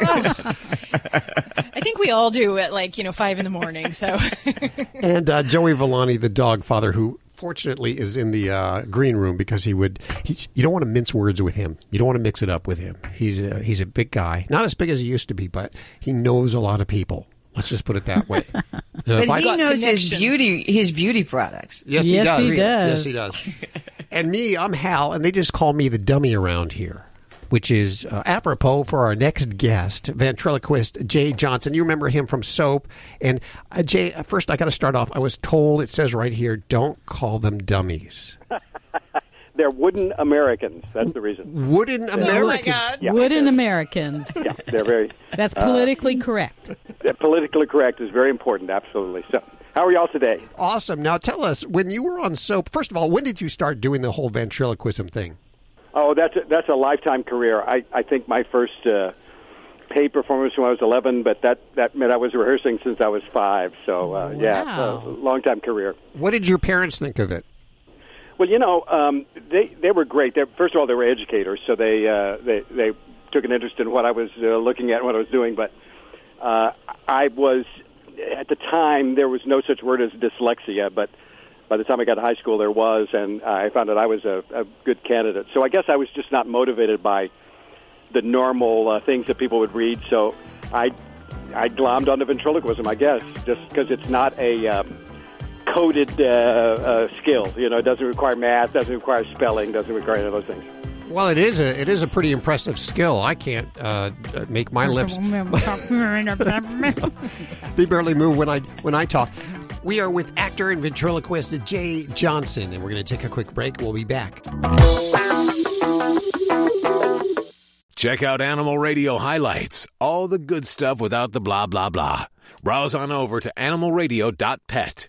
S7: I think we all do at like, you know, five in the morning. So
S2: and uh, Joey Villani, the dog father, who fortunately is in the uh, green room because he would. He's, you don't want to mince words with him. You don't want to mix it up with him. He's a, he's a big guy, not as big as he used to be, but he knows a lot of people. Let's just put it that way. So if
S5: But
S2: I-
S5: he knows his beauty, his beauty products.
S2: Yes, he does. Yes, he does. and me, I'm Hal, and they just call me the dummy around here, which is uh, apropos for our next guest, ventriloquist Jay Johnson. You remember him from Soap. And uh, Jay, uh, first I got to start off. I was told it says right here, don't call them dummies.
S33: They're wooden Americans. That's the reason.
S2: Wooden
S33: Americans. Yeah.
S3: Wooden Americans.
S33: Yeah, they're very.
S3: That's
S33: uh,
S3: politically correct.
S33: they're politically correct is very important. Absolutely. So, how are y'all today?
S2: Awesome. Now tell us, when you were on soap, first of all, when did you start doing the whole ventriloquism thing?
S33: Oh, that's a, that's a lifetime career. I I think my first uh, paid performance when I was 11, but that that meant I was rehearsing since I was five. So uh, yeah,
S2: Wow.
S33: so long time career.
S2: What did your parents think of it?
S33: Well, you know, um, they they were great. They're, first of all, they were educators, so they uh, they they took an interest in what I was uh, looking at and what I was doing. But uh, I was at the time there was no such word as dyslexia, but by the time I got to high school, there was, and I found that I was a, a good candidate. So I guess I was just not motivated by the normal uh, things that people would read. So I I glommed onto ventriloquism, I guess, just because it's not a um, coded uh, uh, skill. You know, it doesn't require math, doesn't require spelling, doesn't require any of those things.
S2: Well, it is a it is a pretty impressive skill. I can't uh, uh, make my lips. they barely move when I when I talk. We are with actor and ventriloquist Jay Johnson, and we're going to take a quick break. We'll be back.
S1: Check out Animal Radio highlights, all the good stuff without the blah, blah, blah. Browse on over to animalradio.pet.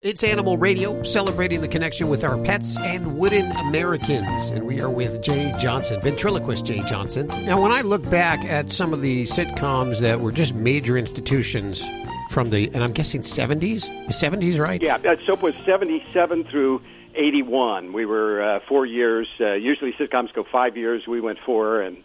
S2: It's Animal Radio, celebrating the connection with our pets and wooden Americans. And we are with Jay Johnson, ventriloquist Jay Johnson. Now, when I look back at some of the sitcoms that were just major institutions from the, and I'm guessing 70s? The 70s, right?
S33: Yeah, uh, soap was 77 through 81. We were uh, four years. Uh, usually sitcoms go five years. We went four, and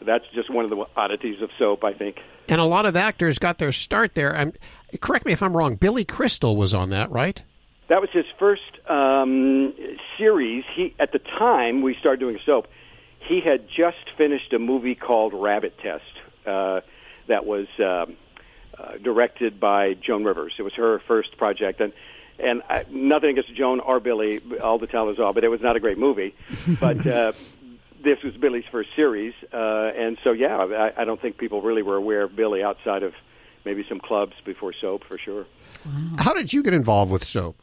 S33: that's just one of the oddities of soap, I think.
S2: And a lot of actors got their start there. I'm, correct me if I'm wrong. Billy Crystal was on that, right?
S33: That was his first um, series. He at the time we started doing soap, he had just finished a movie called Rabbit Test uh, that was um, uh, directed by Joan Rivers. It was her first project, and and I, nothing against Joan or Billy, all the talent was all, but it was not a great movie. But uh, this was Billy's first series, uh, and so yeah, I, I don't think people really were aware of Billy outside of maybe some clubs before soap for sure.
S2: How did you get involved with soap?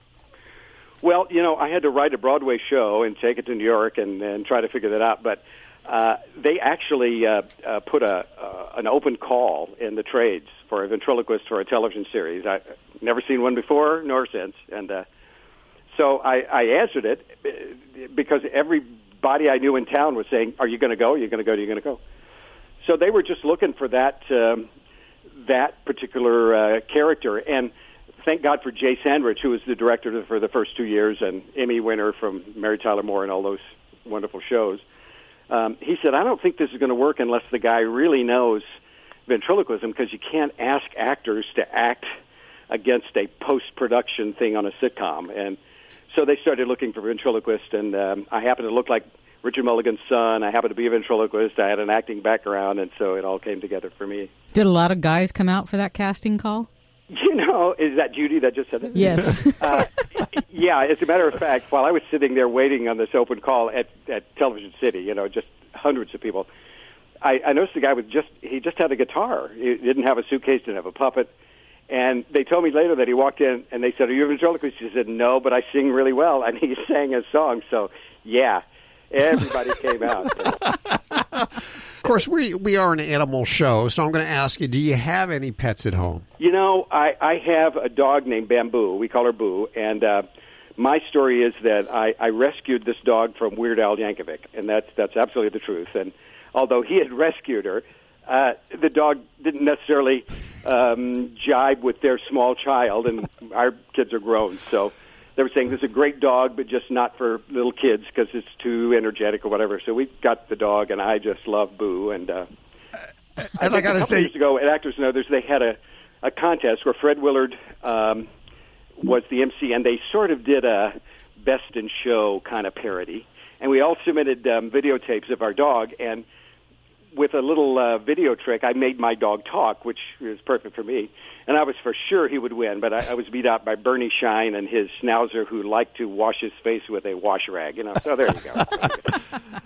S33: Well, you know, I had to write a Broadway show and take it to New York and, and try to figure that out. But uh, they actually uh, uh, put a uh, an open call in the trades for a ventriloquist for a television series. I never seen one before nor since, and uh, so I, I answered it uh, because everybody I knew in town was saying, "Are you going to go? Are you going to go? Are you going to go?" So they were just looking for that um, that particular uh, character and thank God for Jay Sandrich, who was the director for the first two years and Emmy winner from Mary Tyler Moore and all those wonderful shows. Um, he said, I don't think this is going to work unless the guy really knows ventriloquism because you can't ask actors to act against a post-production thing on a sitcom. And so they started looking for ventriloquists, and um, I happened to look like Richard Mulligan's son. I happen to be a ventriloquist. I had an acting background, and so it all came together for me.
S3: Did a lot of guys come out for that casting call?
S33: You know, is that Judy that just said that?
S3: Yes.
S33: uh, yeah, as a matter of fact, while I was sitting there waiting on this open call at, at Television City, you know, just hundreds of people, I, I noticed the guy with just, he just had a guitar. He didn't have a suitcase, didn't have a puppet. And they told me later that he walked in and they said, Are you a ventriloquist? He said, No, but I sing really well. And he sang a song. So, yeah, everybody came out.
S2: Of course, we we are an animal show, so I'm going to ask you: Do you have any pets at home?
S33: You know, I, I have a dog named Bamboo. We call her Boo, and uh, my story is that I, I rescued this dog from Weird Al Yankovic, and that's that's absolutely the truth. And although he had rescued her, uh, the dog didn't necessarily um, jibe with their small child, and our kids are grown, so they were saying this is a great dog, but just not for little kids because it's too energetic or whatever. So we got the dog, and I just love Boo. And uh, I,
S2: I gotta
S33: a couple
S2: say-
S33: years ago at Actors and Others, they had a a contest where Fred Willard um, was the MC, and they sort of did a best in show kind of parody. And we all submitted um, videotapes of our dog, and with a little uh, video trick, I made my dog talk, which is perfect for me. And I was for sure he would win, but I, I was beat out by Bernie Shine and his schnauzer, who liked to wash his face with a wash rag. You know, so there you go.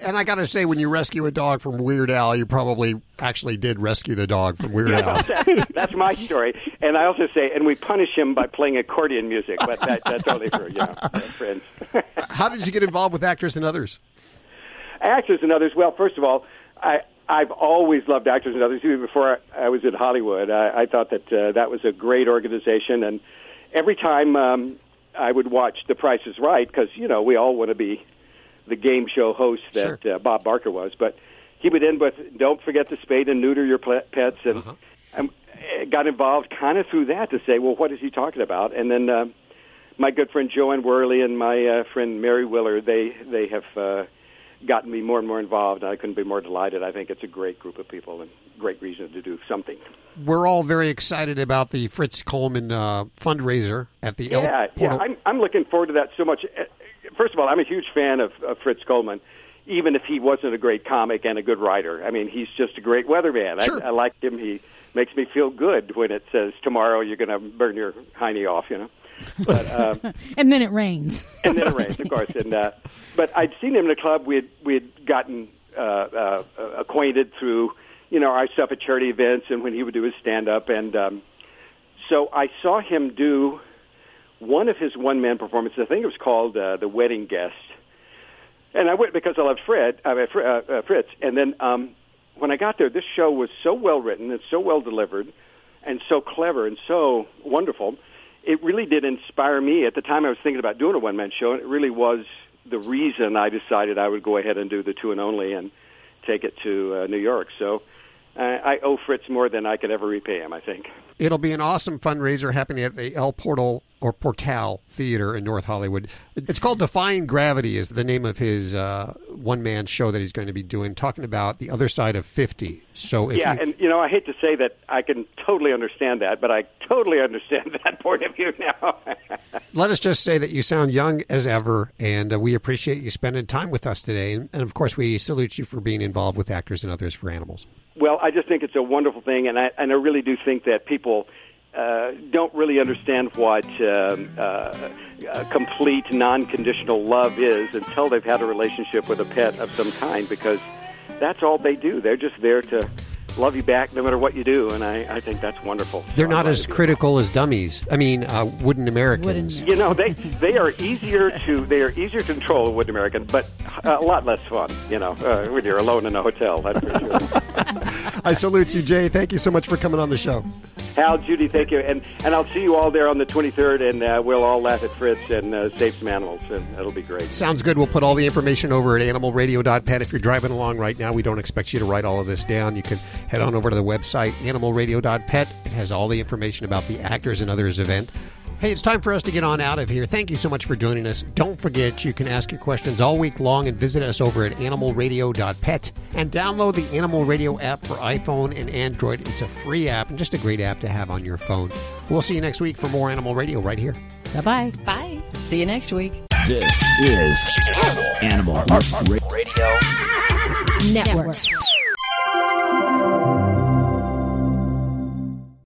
S2: And I got to say, when you rescue a dog from Weird Al, you probably actually did rescue the dog from Weird Al.
S33: that, that's my story. And I also say, and we punish him by playing accordion music, but that, that's only for you know friends.
S2: How did you get involved with actors and others?
S33: actors and others. Well, first of all, I I've always loved actors and others. Even before I, was in Hollywood, I, I thought that uh, that was a great organization. And every time um, I would watch The Price Is Right, because you know we all want to be the game show host that uh, Bob Barker was, but he would end with "Don't forget to spade and neuter your pets," and I got involved kind of through that to say, "Well, what is he talking about?" And then. Uh, my good friend Jo Anne Worley and my uh, friend Mary Willard, they they have uh, gotten me more and more involved. And I couldn't be more delighted. I think it's a great group of people and great reason to do something.
S2: We're all very excited about the Fritz Coleman uh, fundraiser at the El
S33: Yeah, yeah, I'm I'm looking forward to that so much. Uh, First of all, I'm a huge fan of, of Fritz Coleman, even if he wasn't a great comic and a good writer. I mean, he's just a great weatherman. I, I like him. He makes me feel good when it says tomorrow you're going to burn your hiney off. You know. But, um,
S3: and then it rains.
S33: and then it rains, of course. And uh, but I'd seen him in a club. We had we had gotten uh, uh, acquainted through you know our stuff at charity events, and when he would do his stand up, and um, so I saw him do one of his one man performances. I think it was called uh, the Wedding Guest, and I went because I loved Fred, I mean, Fr- uh, uh, Fritz. And then um, when I got there, this show was so well written and so well delivered, and so clever and so wonderful it really did inspire me. At the time, I was thinking about doing a one man show, and it really was the reason I decided I would go ahead and do the two and only and take it to uh, New York. So I owe Fritz more than I could ever repay him. I think.
S2: It'll be an awesome fundraiser happening at the El Portal or Portal Theater in North Hollywood. It's called Defying Gravity is the name of his uh, one man show that he's going to be doing, talking about the other side of 50. So if
S33: yeah,
S2: you,
S33: and you know, I hate to say that I can totally understand that, but I totally understand that point of view now.
S2: let us just say that you sound young as ever, and uh, we appreciate you spending time with us today. And, and of course, we salute you for being involved with Actors and Others for Animals.
S33: Well, I just think it's a wonderful thing, and I and I really do think that people uh, don't really understand what um, uh, uh, complete non-conditional love is until they've had a relationship with a pet of some kind, because that's all they do. They're just there to love you back no matter what you do, and I, I think that's wonderful.
S2: They're
S33: So
S2: not as critical as dummies. I mean, uh, wooden Americans.
S33: You know, they they are easier to they are easier to control wooden American, but a lot less fun. You know, uh, when you're alone in a hotel. That's for sure.
S2: I salute you, Jay. Thank you so much for coming on the show.
S33: Hal, Judy, thank you, and and I'll see you all there on the 23rd, and uh, we'll all laugh at Fritz and uh, save some animals, and it'll be great.
S2: Sounds good. We'll put all the information over at animalradio.pet. If you're driving along right now, we don't expect you to write all of this down. You can head on over to the website, animalradio.pet. It has all the information about the Actors and Others event. Hey, it's time for us to get on out of here. Thank you so much for joining us. Don't forget, you can ask your questions all week long and visit us over at animalradio.pet and download the Animal Radio app for iPhone and Android. It's a free app and just a great app to have on your phone. We'll see you next week for more Animal Radio right here.
S3: Bye bye.
S5: Bye. See you next week.
S34: This is Animal Radio
S3: Network.